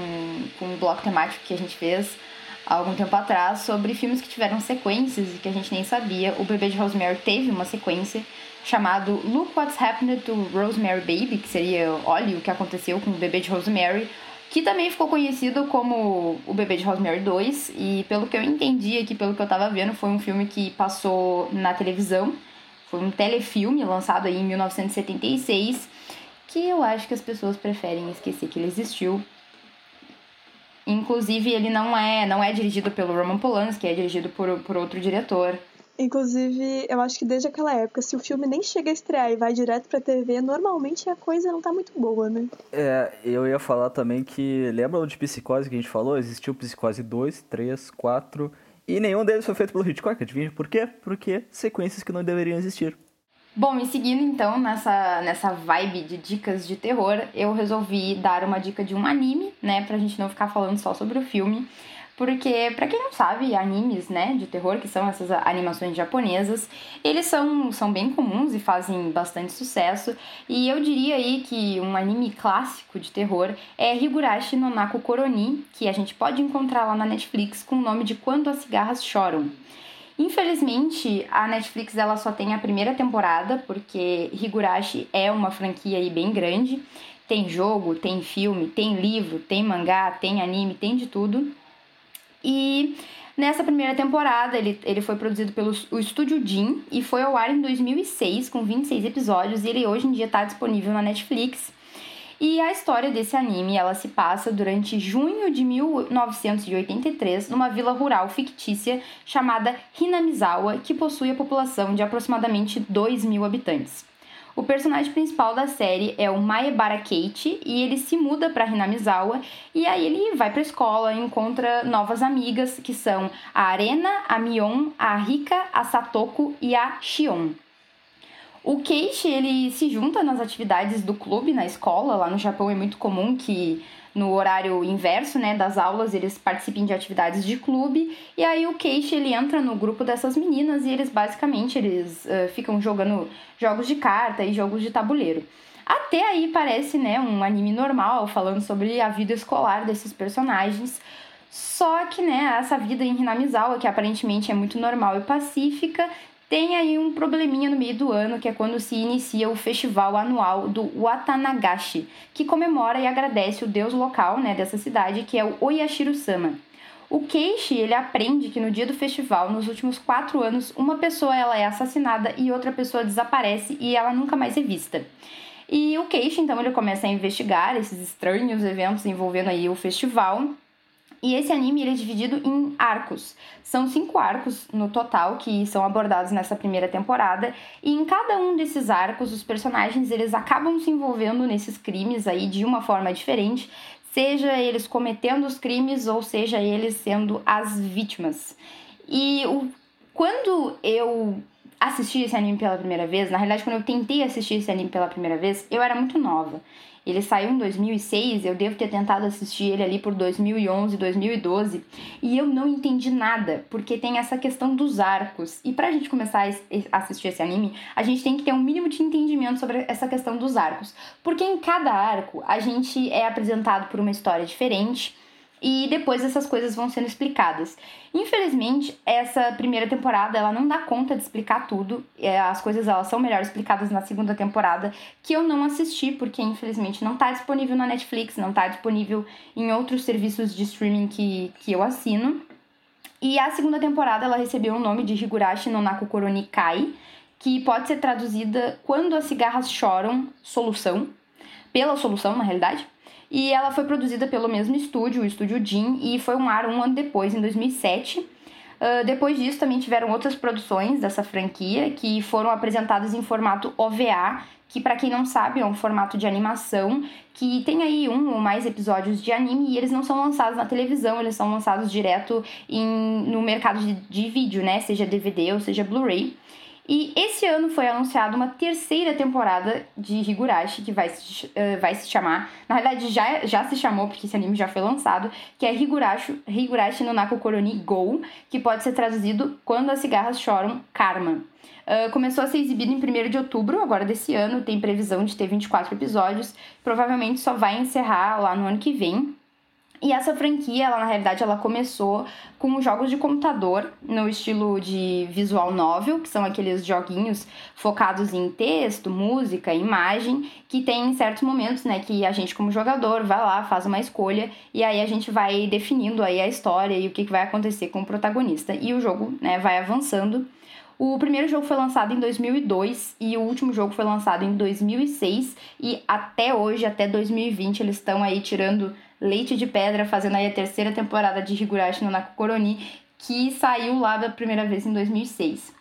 com um bloco temático que a gente fez há algum tempo atrás sobre filmes que tiveram sequências e que a gente nem sabia. O Bebê de Rosemary teve uma sequência chamado Look What's Happened to Rosemary Baby, que seria Olhe o que aconteceu com o Bebê de Rosemary, que também ficou conhecido como O Bebê de Rosemary 2, e pelo que eu entendi aqui, pelo que eu tava vendo, foi um filme que passou na televisão. Foi um telefilme lançado aí em 1976, que eu acho que as pessoas preferem esquecer que ele existiu. Inclusive, ele não é, não é dirigido pelo Roman Polanski, é dirigido por, por outro diretor. Inclusive, eu acho que desde aquela época, se o filme nem chega a estrear e vai direto pra TV, normalmente a coisa não tá muito boa, né? É, eu ia falar também que. Lembra de Psicose que a gente falou? Existiu Psicose 2, 3, 4. E nenhum deles foi feito pelo Hitchcock. Adivinha por quê? Porque sequências que não deveriam existir. Bom, e seguindo então nessa, nessa vibe de dicas de terror, eu resolvi dar uma dica de um anime, né? Pra gente não ficar falando só sobre o filme. Porque, para quem não sabe, animes, né, de terror, que são essas animações japonesas, eles são, são bem comuns e fazem bastante sucesso. E eu diria aí que um anime clássico de terror é Higurashi no Naku Koroni, que a gente pode encontrar lá na Netflix com o nome de Quando as Cigarras Choram. Infelizmente, a Netflix ela só tem a primeira temporada, porque Higurashi é uma franquia aí bem grande. Tem jogo, tem filme, tem livro, tem mangá, tem anime, tem de tudo. E nessa primeira temporada ele, ele foi produzido pelo o Estúdio Jin e foi ao ar em 2006 com 26 episódios e ele hoje em dia está disponível na Netflix. E a história desse anime, ela se passa durante junho de 1983 numa vila rural fictícia chamada Hinamizawa, que possui a população de aproximadamente 2 mil habitantes. O personagem principal da série é o Maebara Keiichi e ele se muda para Hinamizawa e aí ele vai para escola e encontra novas amigas que são a Arena, a Mion, a Rika, a Satoko e a Shion. O Keiichi ele se junta nas atividades do clube na escola, lá no Japão é muito comum que no horário inverso, né, das aulas, eles participem de atividades de clube, e aí o Keiichi, ele entra no grupo dessas meninas e eles basicamente eles uh, ficam jogando jogos de carta e jogos de tabuleiro. Até aí parece, né, um anime normal, falando sobre a vida escolar desses personagens, só que, né, essa vida em Hinamizawa, que aparentemente é muito normal e pacífica, tem aí um probleminha no meio do ano, que é quando se inicia o festival anual do Watanagashi, que comemora e agradece o deus local né, dessa cidade, que é o Oyashiro-sama. O Keishi, ele aprende que no dia do festival, nos últimos quatro anos, uma pessoa ela é assassinada e outra pessoa desaparece e ela nunca mais é vista. E o Keishi, então, ele começa a investigar esses estranhos eventos envolvendo aí o festival e esse anime ele é dividido em arcos. São cinco arcos no total que são abordados nessa primeira temporada. E em cada um desses arcos, os personagens eles acabam se envolvendo nesses crimes aí de uma forma diferente, seja eles cometendo os crimes ou seja eles sendo as vítimas. E o, quando eu assisti esse anime pela primeira vez, na realidade, quando eu tentei assistir esse anime pela primeira vez, eu era muito nova. Ele saiu em 2006, eu devo ter tentado assistir ele ali por 2011, 2012, e eu não entendi nada, porque tem essa questão dos arcos. E pra gente começar a assistir esse anime, a gente tem que ter um mínimo de entendimento sobre essa questão dos arcos. Porque em cada arco, a gente é apresentado por uma história diferente e depois essas coisas vão sendo explicadas. Infelizmente, essa primeira temporada ela não dá conta de explicar tudo. É, as coisas elas são melhor explicadas na segunda temporada, que eu não assisti porque infelizmente não está disponível na Netflix, não está disponível em outros serviços de streaming que, que eu assino. E a segunda temporada ela recebeu o nome de Higurashi no Koroni Kai, que pode ser traduzida Quando as cigarras choram, solução, pela solução na realidade. E ela foi produzida pelo mesmo estúdio, o estúdio Jin, e foi um ar um ano depois, em 2007. Uh, ah, depois disso, também tiveram outras produções dessa franquia que foram apresentadas em formato OVA, que para quem não sabe é um formato de animação que tem aí um ou mais episódios de anime e eles não são lançados na televisão, eles são lançados direto em, no mercado de, de vídeo, né? Seja DVD ou seja Blu-ray. E esse ano foi anunciada uma terceira temporada de Higurashi, que vai se, uh, vai se chamar. Na verdade, já, já se chamou, porque esse anime já foi lançado, que é Higurashi, Higurashi no Naku Koroni Go, que pode ser traduzido Quando as Cigarras Choram Karma. Uh, começou a ser exibido em 1 de outubro, agora desse ano, tem previsão de ter 24 episódios. Provavelmente só vai encerrar lá no ano que vem. E essa franquia, ela na realidade, ela começou com jogos de computador no estilo de visual novel, que são aqueles joguinhos focados em texto, música, imagem, que tem certos momentos, né, que a gente como jogador vai lá, faz uma escolha e aí a gente vai definindo aí a história e o que vai acontecer com o protagonista. E o jogo, né, vai avançando. O primeiro jogo foi lançado em 2002 e o último jogo foi lançado em 2006 e até hoje, até 2020, eles estão aí tirando leite de pedra, fazendo aí a terceira temporada de Higurashi no Nakukoroni, que saiu lá da primeira vez em 2006.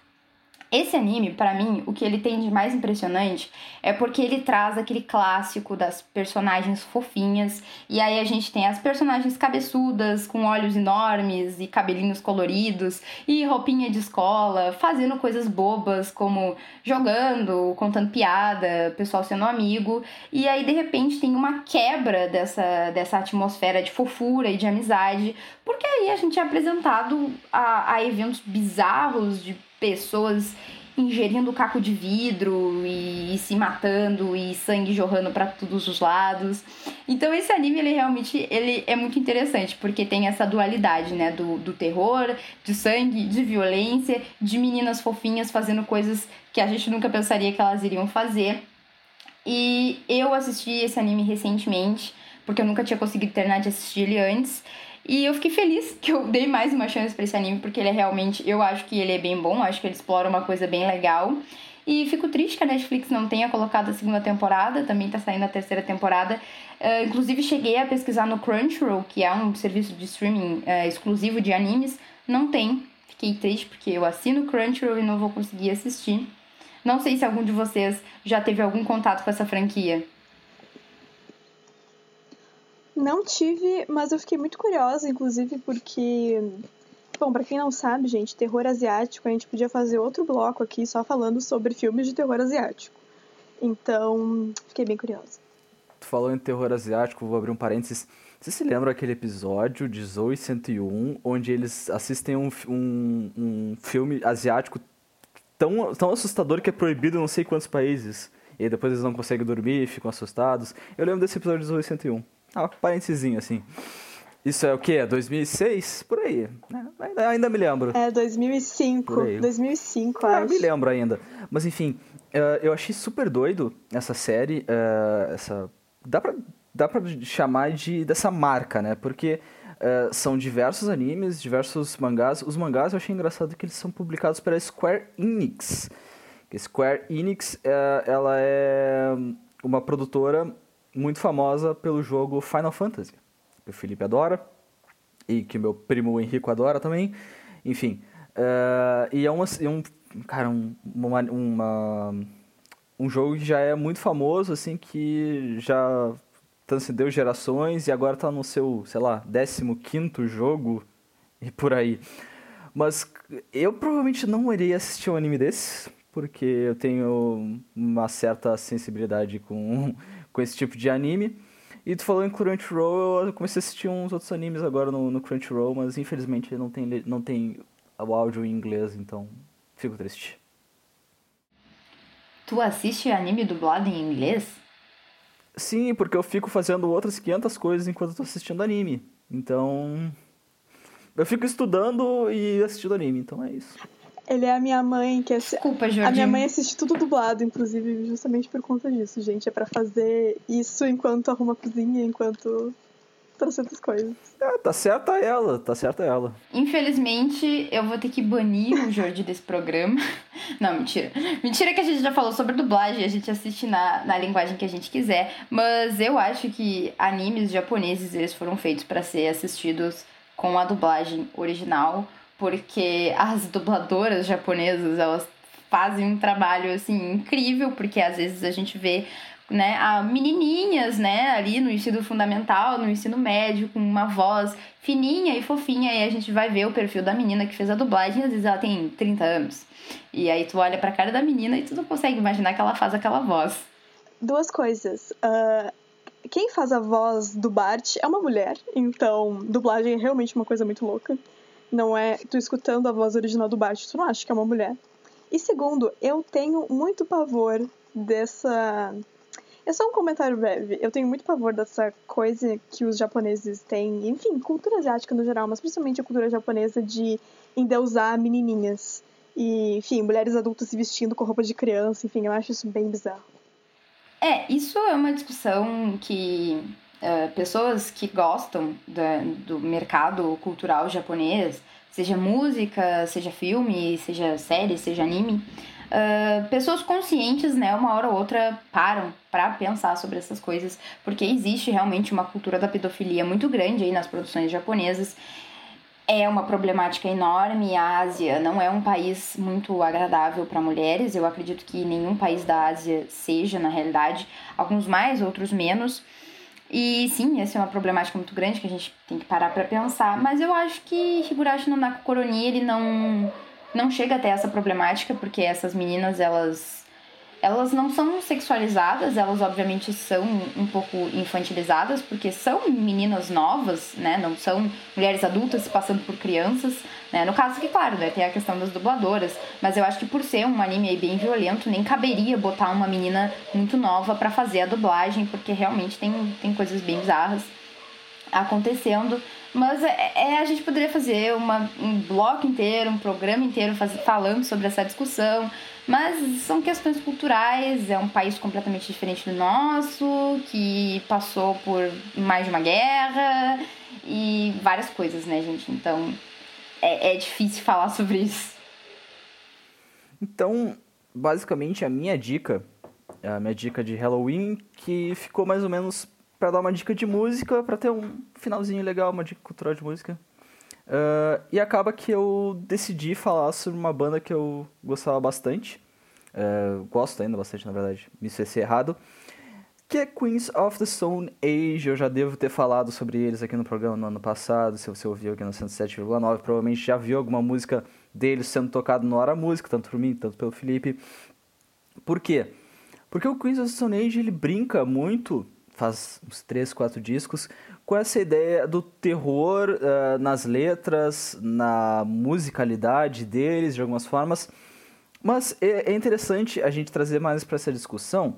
Esse anime, para mim, o que ele tem de mais impressionante é porque ele traz aquele clássico das personagens fofinhas. E aí a gente tem as personagens cabeçudas, com olhos enormes e cabelinhos coloridos, e roupinha de escola, fazendo coisas bobas, como jogando, contando piada, pessoal sendo amigo. E aí, de repente, tem uma quebra dessa, dessa atmosfera de fofura e de amizade, porque aí a gente é apresentado a, a eventos bizarros de pessoas ingerindo caco de vidro e, se matando e sangue jorrando para todos os lados. Então esse anime ele realmente ele é muito interessante porque tem essa dualidade, né, do, do terror, de sangue, de violência, de meninas fofinhas fazendo coisas que a gente nunca pensaria que elas iriam fazer. E eu assisti esse anime recentemente, porque eu nunca tinha conseguido terminar de assistir ele antes. E eu fiquei feliz que eu dei mais uma chance para esse anime, porque ele é realmente, eu acho que ele é bem bom, acho que ele explora uma coisa bem legal. E fico triste que a Netflix não tenha colocado a segunda temporada, também tá saindo a terceira temporada. Uh, inclusive, cheguei a pesquisar no Crunchyroll, que é um serviço de streaming uh, exclusivo de animes. Não tem. Fiquei triste porque eu assino Crunchyroll e não vou conseguir assistir. Não sei se algum de vocês já teve algum contato com essa franquia. Não tive, mas eu fiquei muito curiosa, inclusive, porque. Bom, para quem não sabe, gente, terror asiático, a gente podia fazer outro bloco aqui só falando sobre filmes de terror asiático. Então, fiquei bem curiosa. Tu falou em terror asiático, vou abrir um parênteses. Você se lembra aquele episódio de Zoe 101, onde eles assistem um, um, um filme asiático tão, tão assustador que é proibido em não sei quantos países? E depois eles não conseguem dormir, ficam assustados. Eu lembro desse episódio de Zoe 101. Ah, parênteses assim. Isso é o quê? 2006? Por aí. É, ainda, ainda me lembro. É, 2005. 2005, ah, acho. me lembro ainda. Mas enfim, uh, eu achei super doido essa série. Uh, essa... Dá pra, dá pra chamar de, dessa marca, né? Porque uh, são diversos animes, diversos mangás. Os mangás eu achei engraçado que eles são publicados pela Square Enix. Square Enix, ela é uma produtora muito famosa pelo jogo Final Fantasy, que o Felipe adora e que meu primo Henrico adora também. Enfim, uh, e é, uma, é um, cara, um, uma, uma, um jogo que já é muito famoso, assim, que já transcendeu gerações e agora está no seu, sei lá, 15 jogo e por aí. Mas eu provavelmente não iria assistir um anime desse, porque eu tenho uma certa sensibilidade com com esse tipo de anime. E tu falou em Crunchyroll, eu comecei a assistir uns outros animes agora no, no Crunchyroll, mas infelizmente não tem, não tem o áudio em inglês, então fico triste. Tu assiste anime dublado em inglês? Sim, porque eu fico fazendo outras 500 coisas enquanto eu tô assistindo anime. Então. Eu fico estudando e assistindo anime, então é isso. Ele é a minha mãe que Desculpa, Jordi. A minha mãe assiste tudo dublado, inclusive, justamente por conta disso, gente. É para fazer isso enquanto arruma a cozinha, enquanto trocentas coisas. É, tá certa ela, tá certa ela. Infelizmente, eu vou ter que banir o Jordi desse programa. <laughs> Não, mentira. Mentira que a gente já falou sobre dublagem, a gente assiste na, na linguagem que a gente quiser. Mas eu acho que animes japoneses, eles foram feitos para ser assistidos com a dublagem original porque as dubladoras japonesas, elas fazem um trabalho, assim, incrível, porque às vezes a gente vê né, a menininhas, né, ali no ensino fundamental, no ensino médio, com uma voz fininha e fofinha, e a gente vai ver o perfil da menina que fez a dublagem, às vezes ela tem 30 anos. E aí tu olha pra cara da menina e tu não consegue imaginar que ela faz aquela voz. Duas coisas. Uh, quem faz a voz do Bart é uma mulher, então dublagem é realmente uma coisa muito louca não é tu escutando a voz original do Bart, tu não acha que é uma mulher. E segundo, eu tenho muito pavor dessa. É só um comentário breve. Eu tenho muito pavor dessa coisa que os japoneses têm, enfim, cultura asiática no geral, mas principalmente a cultura japonesa de endeusar menininhas. E, enfim, mulheres adultas se vestindo com roupa de criança, enfim, eu acho isso bem bizarro. É, isso é uma discussão que uh, pessoas que gostam do mercado cultural japonês, seja música, seja filme, seja série, seja anime, uh, pessoas conscientes, né, uma hora ou outra param para pensar sobre essas coisas, porque existe realmente uma cultura da pedofilia muito grande aí nas produções japonesas. É uma problemática enorme. A Ásia não é um país muito agradável para mulheres. Eu acredito que nenhum país da Ásia seja, na realidade. Alguns mais, outros menos. E sim, essa é uma problemática muito grande que a gente tem que parar para pensar. Mas eu acho que Higurashi no Naku Koroni, ele não, não chega até essa problemática, porque essas meninas, elas elas não são sexualizadas, elas obviamente são um pouco infantilizadas, porque são meninas novas, né? Não são mulheres adultas passando por crianças, né? No caso que, claro, né, tem a questão das dubladoras, mas eu acho que por ser um anime bem violento, nem caberia botar uma menina muito nova para fazer a dublagem, porque realmente tem, tem coisas bem bizarras acontecendo. Mas é, é, a gente poderia fazer uma, um bloco inteiro, um programa inteiro faz, falando sobre essa discussão. Mas são questões culturais, é um país completamente diferente do nosso, que passou por mais de uma guerra e várias coisas, né, gente? Então é, é difícil falar sobre isso. Então, basicamente, a minha dica, a minha dica de Halloween, que ficou mais ou menos para dar uma dica de música, para ter um finalzinho legal, uma dica cultural de música. Uh, e acaba que eu decidi falar sobre uma banda que eu gostava bastante. Uh, gosto ainda bastante, na verdade, me esqueci errado. Que é Queens of the Stone Age. Eu já devo ter falado sobre eles aqui no programa no ano passado. Se você ouviu aqui no 107,9, provavelmente já viu alguma música deles sendo tocado no Hora Música, tanto por mim, tanto pelo Felipe. Por quê? Porque o Queens of the Stone Age ele brinca muito faz uns 3, 4 discos, com essa ideia do terror uh, nas letras, na musicalidade deles, de algumas formas. Mas é, é interessante a gente trazer mais para essa discussão,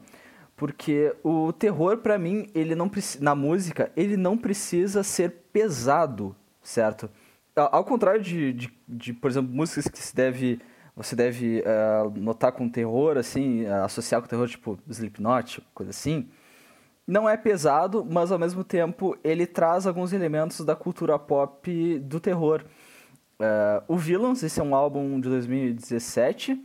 porque o terror, para mim, ele não na música, ele não precisa ser pesado, certo? Ao contrário de, de, de por exemplo, músicas que se deve você deve uh, notar com terror, assim, uh, associar com terror, tipo Slipknot, coisa assim não é pesado, mas ao mesmo tempo ele traz alguns elementos da cultura pop do terror. Uh, o Villains, esse é um álbum de 2017, uh,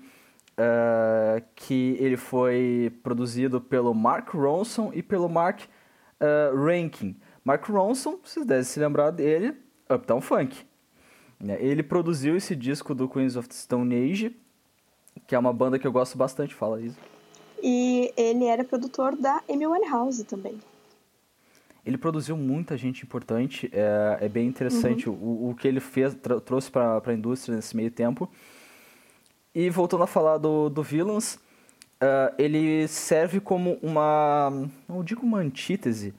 é, que ele foi produzido pelo Mark Ronson e pelo Mark uh, Rankin. Mark Ronson, vocês devem se lembrar dele, Uptown Funk. Né? Ele produziu esse disco do Queens of the Stone Age, que é uma banda que eu gosto bastante, fala isso. E ele era produtor da Amy Winehouse também. Ele produziu muita gente importante, é, é bem interessante uhum. o, o que ele fez, trouxe para a indústria nesse meio tempo. E voltando a falar do, do Villains, uh, ele serve como uma, não digo uma antítese,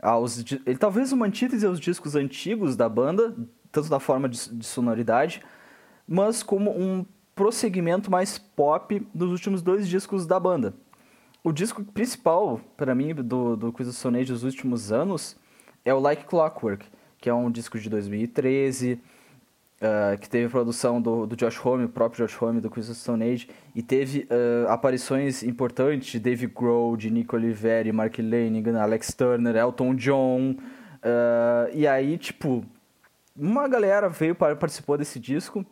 aos, ele talvez uma antítese aos discos antigos da banda, tanto da forma de, de sonoridade, mas como um prosseguimento mais pop dos últimos dois discos da banda. O disco principal, para mim, do, do Stone Age dos últimos anos é o Like Clockwork, que é um disco de 2013, uh, ah, que teve produção do, do Josh Homme, o próprio Josh Homme do Quiz of Stone Age, e teve uh, aparições importantes de Dave Grohl, de Nico Oliveri, Mark Lanegan, Alex Turner, Elton John, uh, e aí, tipo, uma galera veio participou desse disco,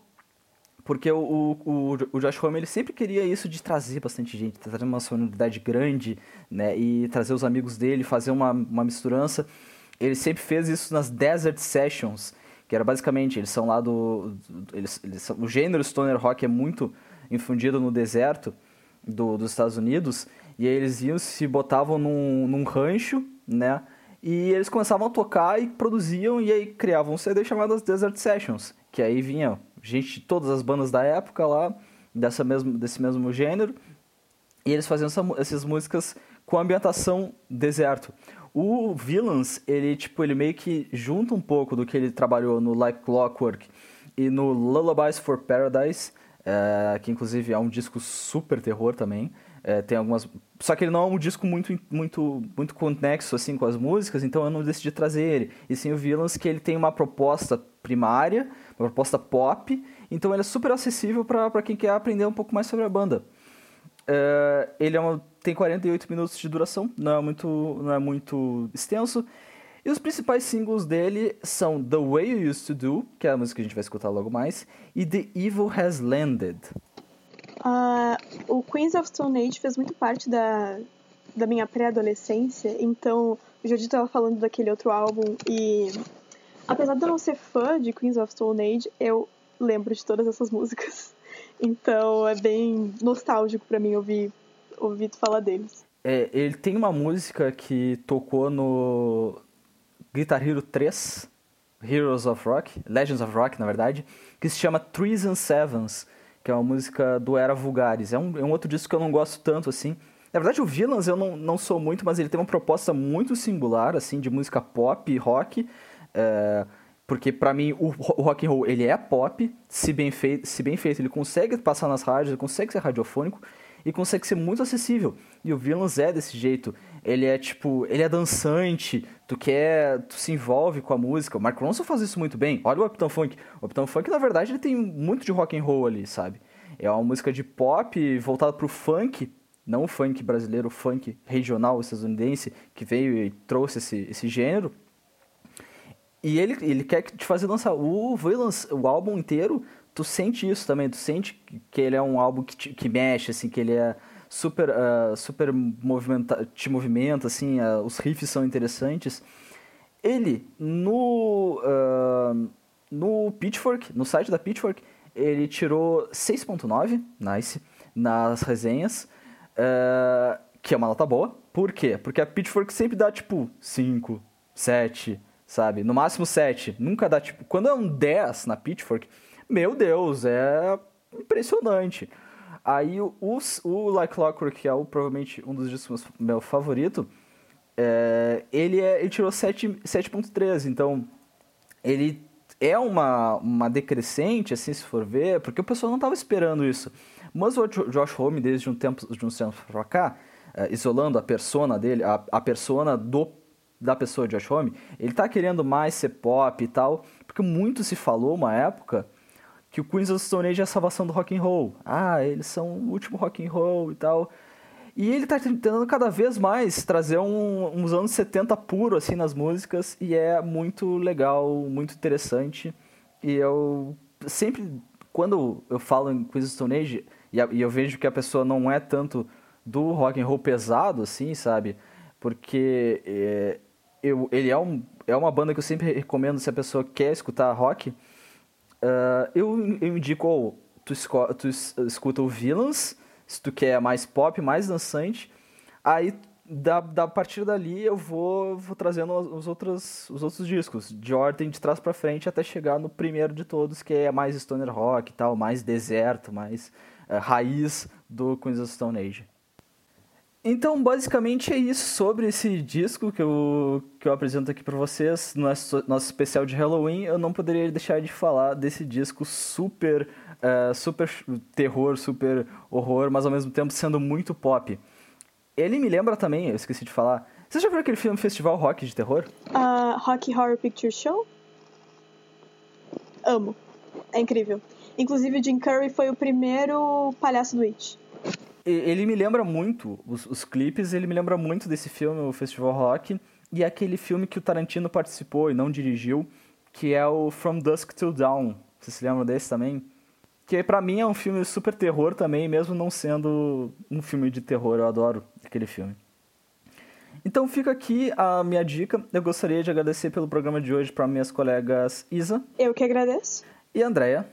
porque o, o, o Josh Homme, ele sempre queria isso de trazer bastante gente, trazer uma sonoridade grande, né? E trazer os amigos dele, fazer uma, uma misturança. Ele sempre fez isso nas Desert Sessions, que era basicamente, eles são lá do... Eles, eles são, o gênero stoner rock é muito infundido no deserto do, dos Estados Unidos, e aí eles iam, se botavam num, num rancho, né? E eles começavam a tocar e produziam, e aí criavam um CD chamado Desert Sessions, que aí vinha gente de todas as bandas da época lá, dessa mesmo, desse mesmo gênero, e eles faziam essa, essas músicas com ambientação deserto. O Villains, ele, tipo, ele meio que junta um pouco do que ele trabalhou no Like Clockwork e no Lullabies for Paradise, é, que inclusive é um disco super terror também. É, tem algumas. Só que ele não é um disco muito, muito, muito conexo assim com as músicas, então eu não decidi trazer ele. E sim o Villains, que ele tem uma proposta primária, uma proposta pop, então ele é super acessível para quem quer aprender um pouco mais sobre a banda. Uh, ele é uma, tem 48 minutos de duração, não é muito, não é muito extenso. E os principais singles dele são The Way You Used to Do, que é a música que a gente vai escutar logo mais, e The Evil Has Landed. Uh, o Queens of Stone Age fez muito parte da, da minha pré-adolescência, então o Jordi estava falando daquele outro álbum e apesar de eu não ser fã de Queens of Stone Age, eu lembro de todas essas músicas. <laughs> Então é bem nostálgico para mim ouvir, ouvir falar deles. É, ele tem uma música que tocou no Guitar Hero 3, Heroes of Rock, Legends of Rock, na verdade, que se chama Threes and Sevens, que é uma música do Era Vulgaris. É um, é um outro disco que eu não gosto tanto, assim. Na verdade, o Villains eu não, não sou muito, mas ele tem uma proposta muito singular, assim, de música pop e rock. É, porque para mim o, o rock and roll ele é pop, se bem, feito, se bem feito ele consegue passar nas rádios, ele consegue ser radiofônico e consegue ser muito acessível. E o Villains é desse jeito ele é tipo, ele é dançante, tu quer, tu se envolve com a música. O Mark Ronson faz isso muito bem. Olha o Uptown Funk. O Uptown Funk, na verdade, ele tem muito de rock and roll ali, sabe? É uma música de pop voltada pro funk, não o funk brasileiro, o funk regional estadunidense, que veio e trouxe esse, esse gênero. E ele, ele quer te fazer dançar. O Villains, o álbum inteiro, tu sente isso também. Tu sente que ele é um álbum que, te, que mexe, assim, que ele é super, uh, super movimenta, te movimenta, assim, uh, os riffs são interessantes. Ele, no, uh, no Pitchfork, no site da Pitchfork, ele tirou 6.9, nice, nas resenhas, que é uma nota boa. Por quê? Porque a Pitchfork sempre dá, tipo, 5, 7, sabe? No máximo 7. Nunca dá, tipo... Quando é um 10 na Pitchfork, meu Deus, é impressionante. Aí o, o Like Clockwork, que é o, provavelmente um dos discos meu favorito, é, ele, é, ele tirou 7.3, então ele é uma, uma decrescente, assim, se for ver, porque o pessoal não estava esperando isso. Mas o Josh Homme, desde um tempo, de um tempo pra cá, é, isolando a persona dele, a, a persona do, da pessoa Josh Homme, ele está querendo mais ser pop e tal, porque muito se falou uma época que o Queens of Stone Age é a salvação do rock and roll. Ah, eles são o último rock and roll e tal. E ele tá tentando cada vez mais trazer um, uns anos 70 puro assim nas músicas e é muito legal, muito interessante. E eu sempre quando eu falo em Queens of Stone Age e, e eu vejo que a pessoa não é tanto do rock and roll pesado assim, sabe? Porque é, eu, ele é, um, é uma banda que eu sempre recomendo se a pessoa quer escutar rock Uh, eu, eu indico, oh, tu, tu escuta o Villains, se tu quer mais pop, mais dançante. Aí, da, da partir dali, eu vou, vou trazendo os outros, os outros discos, de ordem de trás para frente, até chegar no primeiro de todos, que é mais stoner rock e tal, mais deserto, mais uh, raiz do Queens of Stone Age. Então, basicamente é isso sobre esse disco que eu, que eu apresento aqui para vocês. Nosso, nosso especial de Halloween, eu não poderia deixar de falar desse disco super, uh, super terror, super horror, mas ao mesmo tempo sendo muito pop. Ele me lembra também, eu esqueci de falar. Você já viu aquele filme Festival Rock de Terror? Uh, Rocky Horror Picture Show? Amo. É incrível. Inclusive, Jim Curry foi o primeiro palhaço do It ele me lembra muito, os, os clipes, ele me lembra muito desse filme, o Festival Rock, e aquele filme que o Tarantino participou e não dirigiu, que é o From Dusk Till Dawn. Você se lembra desse também? Que para mim é um filme super terror também, mesmo não sendo um filme de terror, eu adoro aquele filme. Então fica aqui a minha dica. Eu gostaria de agradecer pelo programa de hoje para minhas colegas Isa. Eu que agradeço. E Andréia.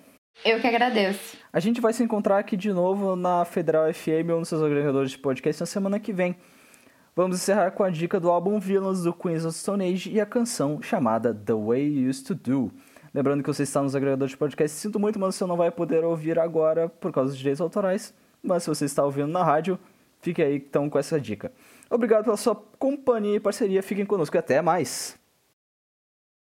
Eu que agradeço. A gente vai se encontrar aqui de novo na Federal FM ou nos seus agregadores de podcast na semana que vem. Vamos encerrar com a dica do álbum Villains do Queens of Stone Age e a canção chamada The Way You Used to Do. Lembrando que você está nos agregadores de podcast, sinto muito, mas você não vai poder ouvir agora por causa dos direitos autorais. Mas se você está ouvindo na rádio, fique aí então com essa dica. Obrigado pela sua companhia e parceria, fiquem conosco e até mais!